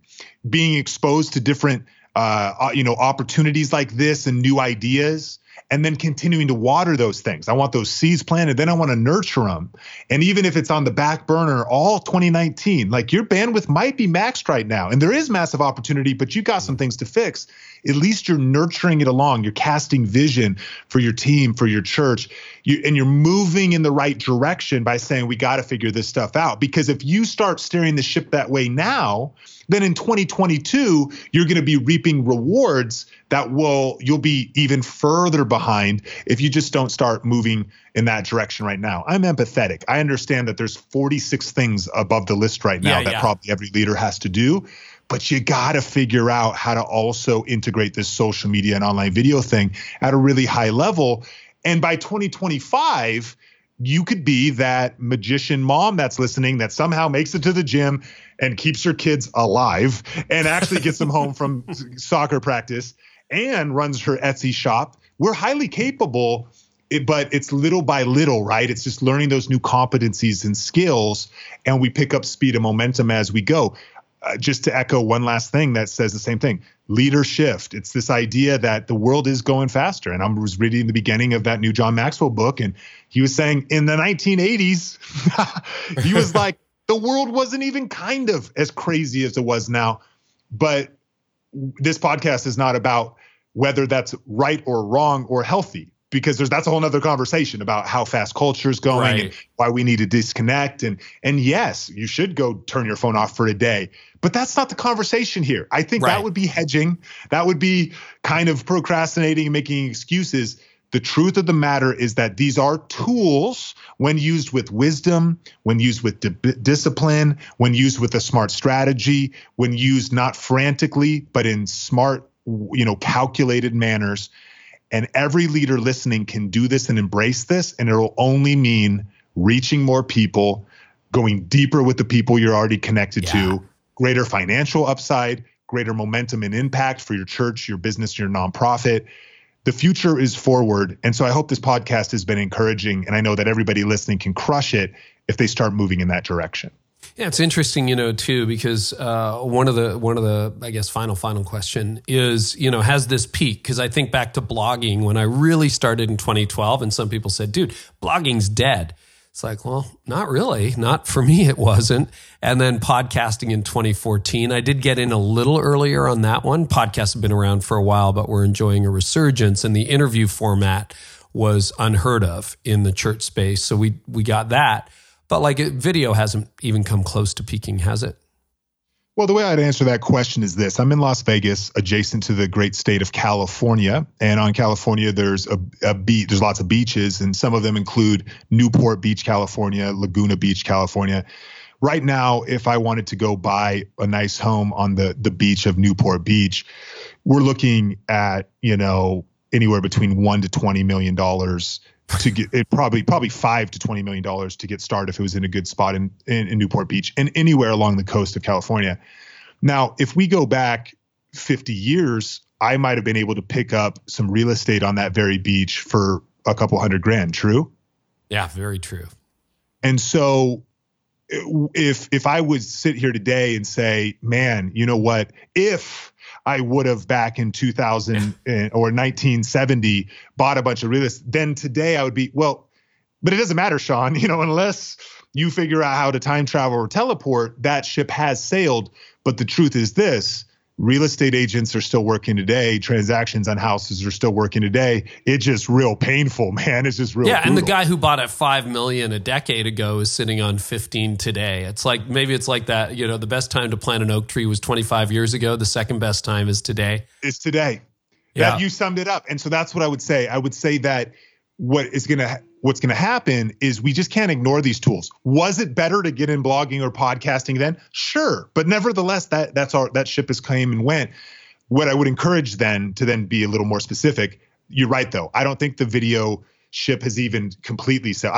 being exposed to different, uh, uh you know, opportunities like this and new ideas and then continuing to water those things. I want those seeds planted, then I want to nurture them. And even if it's on the back burner all 2019, like your bandwidth might be maxed right now, and there is massive opportunity, but you've got some things to fix. At least you're nurturing it along. You're casting vision for your team, for your church, you, and you're moving in the right direction by saying, we got to figure this stuff out. Because if you start steering the ship that way now, then in 2022 you're going to be reaping rewards that will you'll be even further behind if you just don't start moving in that direction right now. I'm empathetic. I understand that there's 46 things above the list right now yeah, that yeah. probably every leader has to do but you got to figure out how to also integrate this social media and online video thing at a really high level. And by 2025 you could be that magician mom that's listening that somehow makes it to the gym and keeps her kids alive and actually gets them home from soccer practice and runs her Etsy shop. We're highly capable, but it's little by little, right? It's just learning those new competencies and skills, and we pick up speed and momentum as we go. Uh, just to echo one last thing that says the same thing Leadershift it's this idea that the world is going faster. And i was reading the beginning of that new john maxwell book and he was saying in the 1980s he was like the world wasn't even kind of as crazy as it was now. But this podcast is not about whether that's right or wrong or healthy because there's that's a whole nother conversation about how fast culture is going right. and why we need to disconnect. And and yes you should go turn your phone off for a day but that's not the conversation here. I think right. that would be hedging. That would be kind of procrastinating and making excuses. The truth of the matter is that these are tools when used with wisdom, when used with di- discipline, when used with a smart strategy, when used not frantically, but in smart, you know, calculated manners and every leader listening can do this and embrace this, and it'll only mean reaching more people, going deeper with the people you're already connected yeah. to, greater financial upside, greater momentum and impact for your church, your business, your nonprofit. The future is forward. And so I hope this podcast has been encouraging. And I know that everybody listening can crush it if they start moving in that direction. Yeah, it's interesting, you know, too, because uh, one of the one of the I guess final final question is, you know, has this peak? Because I think back to blogging when I really started in 2012, and some people said, "Dude, blogging's dead." It's like, well, not really. Not for me, it wasn't. And then podcasting in 2014, I did get in a little earlier on that one. Podcasts have been around for a while, but we're enjoying a resurgence, and the interview format was unheard of in the church space. So we we got that. But like video hasn't even come close to peaking, has it? Well, the way I'd answer that question is this I'm in Las Vegas, adjacent to the great state of California. And on California, there's a, a beach, there's lots of beaches, and some of them include Newport Beach, California, Laguna Beach, California. Right now, if I wanted to go buy a nice home on the, the beach of Newport Beach, we're looking at, you know, anywhere between one to twenty million dollars to get it probably probably five to twenty million dollars to get started if it was in a good spot in, in, in Newport Beach and anywhere along the coast of California. Now, if we go back 50 years, I might have been able to pick up some real estate on that very beach for a couple hundred grand. True? Yeah, very true. And so if if I would sit here today and say, man, you know what? If I would have back in 2000 eh, or 1970 bought a bunch of real estate. Then today I would be, well, but it doesn't matter, Sean, you know, unless you figure out how to time travel or teleport, that ship has sailed. But the truth is this real estate agents are still working today. Transactions on houses are still working today. It's just real painful, man. It's just real. Yeah, brutal. and the guy who bought at five million a decade ago is sitting on fifteen today. It's like maybe it's like that. You know, the best time to plant an oak tree was twenty five years ago. The second best time is today. It's today. Yeah, that, you summed it up. And so that's what I would say. I would say that what is going to what's going to happen is we just can't ignore these tools. Was it better to get in blogging or podcasting then? Sure, but nevertheless, that that's our that ship has came and went. What I would encourage then to then be a little more specific. You're right though. I don't think the video ship has even completely set.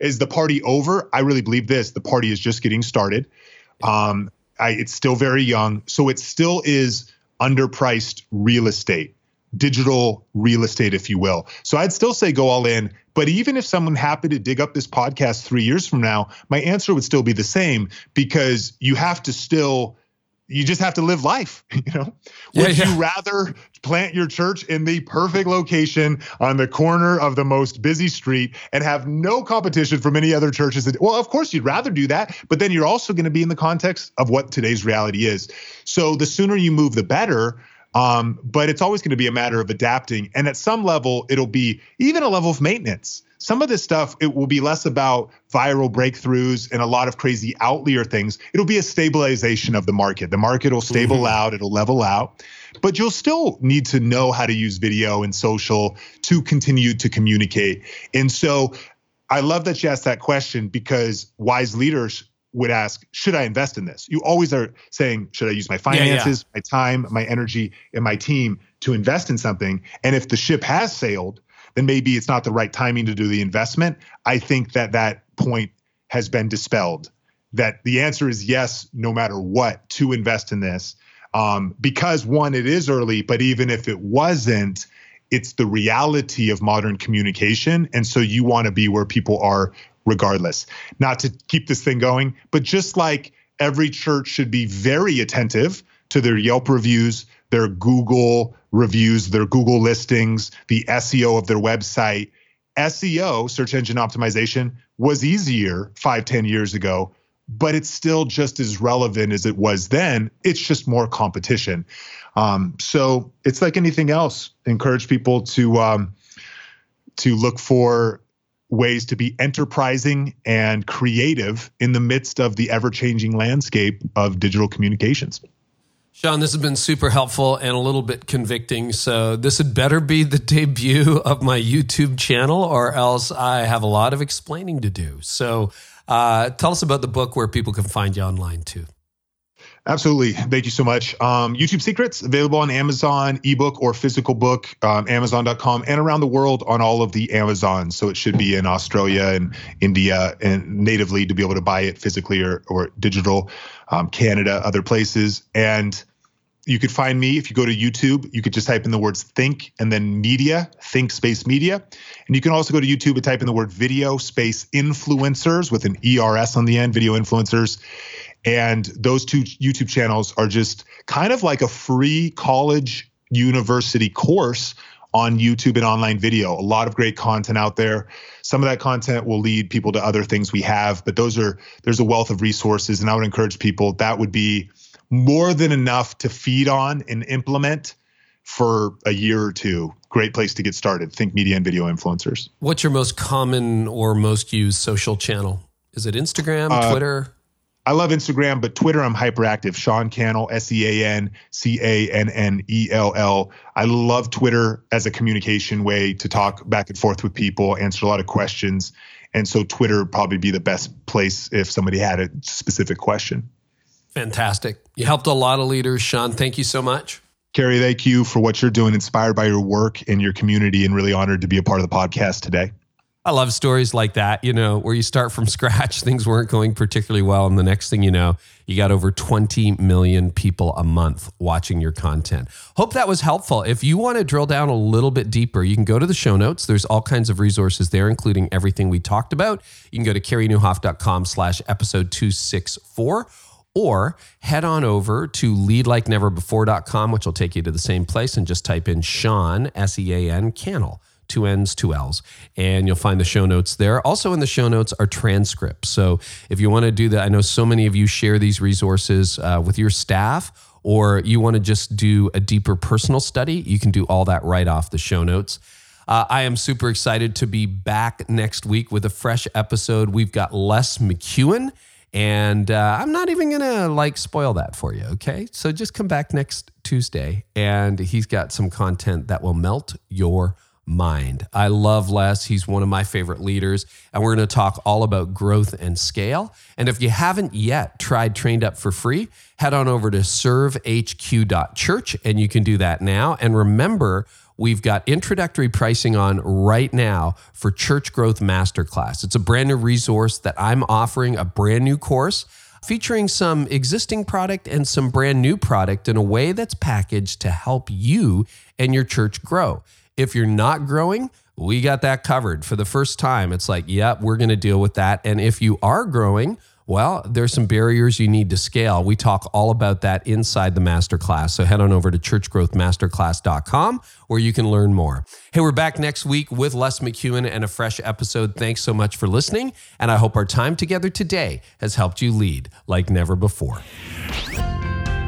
Is the party over? I really believe this. The party is just getting started. Um, I, it's still very young, so it still is underpriced real estate digital real estate, if you will. So I'd still say go all in. But even if someone happened to dig up this podcast three years from now, my answer would still be the same because you have to still you just have to live life you know would yeah, yeah. you rather plant your church in the perfect location on the corner of the most busy street and have no competition from any other churches well of course you'd rather do that but then you're also going to be in the context of what today's reality is so the sooner you move the better um, but it's always going to be a matter of adapting. And at some level, it'll be even a level of maintenance. Some of this stuff, it will be less about viral breakthroughs and a lot of crazy outlier things. It'll be a stabilization of the market. The market will stable mm-hmm. out, it'll level out, but you'll still need to know how to use video and social to continue to communicate. And so I love that you asked that question because wise leaders would ask, should I invest in this? You always are saying, should I use my finances, yeah, yeah. my time, my energy, and my team to invest in something? And if the ship has sailed, then maybe it's not the right timing to do the investment. I think that that point has been dispelled. That the answer is yes, no matter what, to invest in this. Um, because one, it is early, but even if it wasn't, it's the reality of modern communication. And so you want to be where people are regardless. Not to keep this thing going, but just like every church should be very attentive to their Yelp reviews, their Google reviews, their Google listings, the SEO of their website. SEO, search engine optimization, was easier five, ten years ago, but it's still just as relevant as it was then. It's just more competition. Um, so it's like anything else. Encourage people to um, to look for ways to be enterprising and creative in the midst of the ever changing landscape of digital communications. Sean, this has been super helpful and a little bit convicting. So, this had better be the debut of my YouTube channel, or else I have a lot of explaining to do. So, uh, tell us about the book where people can find you online too. Absolutely. Thank you so much. Um, YouTube Secrets available on Amazon, ebook or physical book, um, Amazon.com, and around the world on all of the Amazons. So it should be in Australia and India and natively to be able to buy it physically or, or digital, um, Canada, other places. And you could find me if you go to YouTube. You could just type in the words think and then media, think space media. And you can also go to YouTube and type in the word video space influencers with an ERS on the end, video influencers and those two YouTube channels are just kind of like a free college university course on YouTube and online video. A lot of great content out there. Some of that content will lead people to other things we have, but those are there's a wealth of resources and I would encourage people that would be more than enough to feed on and implement for a year or two. Great place to get started. Think media and video influencers. What's your most common or most used social channel? Is it Instagram, uh, Twitter? I love Instagram, but Twitter, I'm hyperactive. Sean Cannell, S E A N C A N N E L L. I love Twitter as a communication way to talk back and forth with people, answer a lot of questions. And so Twitter would probably be the best place if somebody had a specific question. Fantastic. You helped a lot of leaders. Sean, thank you so much. Carey, thank you for what you're doing, inspired by your work and your community, and really honored to be a part of the podcast today. I love stories like that, you know, where you start from scratch, things weren't going particularly well. And the next thing you know, you got over 20 million people a month watching your content. Hope that was helpful. If you want to drill down a little bit deeper, you can go to the show notes. There's all kinds of resources there, including everything we talked about. You can go to careynieuwhof.com slash episode 264 or head on over to leadlikeneverbefore.com, which will take you to the same place and just type in Sean, S E A N, Cannell two N's, two L's. And you'll find the show notes there. Also, in the show notes are transcripts. So if you want to do that, I know so many of you share these resources uh, with your staff, or you want to just do a deeper personal study, you can do all that right off the show notes. Uh, I am super excited to be back next week with a fresh episode. We've got Les McKeown, and uh, I'm not even gonna like spoil that for you. Okay, so just come back next Tuesday, and he's got some content that will melt your mind. I love Les. He's one of my favorite leaders. And we're going to talk all about growth and scale. And if you haven't yet tried Trained Up for free, head on over to servehq.church and you can do that now. And remember, we've got introductory pricing on right now for Church Growth Masterclass. It's a brand new resource that I'm offering, a brand new course featuring some existing product and some brand new product in a way that's packaged to help you and your church grow. If you're not growing, we got that covered for the first time. It's like, yep, we're going to deal with that. And if you are growing, well, there's some barriers you need to scale. We talk all about that inside the masterclass. So head on over to churchgrowthmasterclass.com where you can learn more. Hey, we're back next week with Les McKeown and a fresh episode. Thanks so much for listening. And I hope our time together today has helped you lead like never before.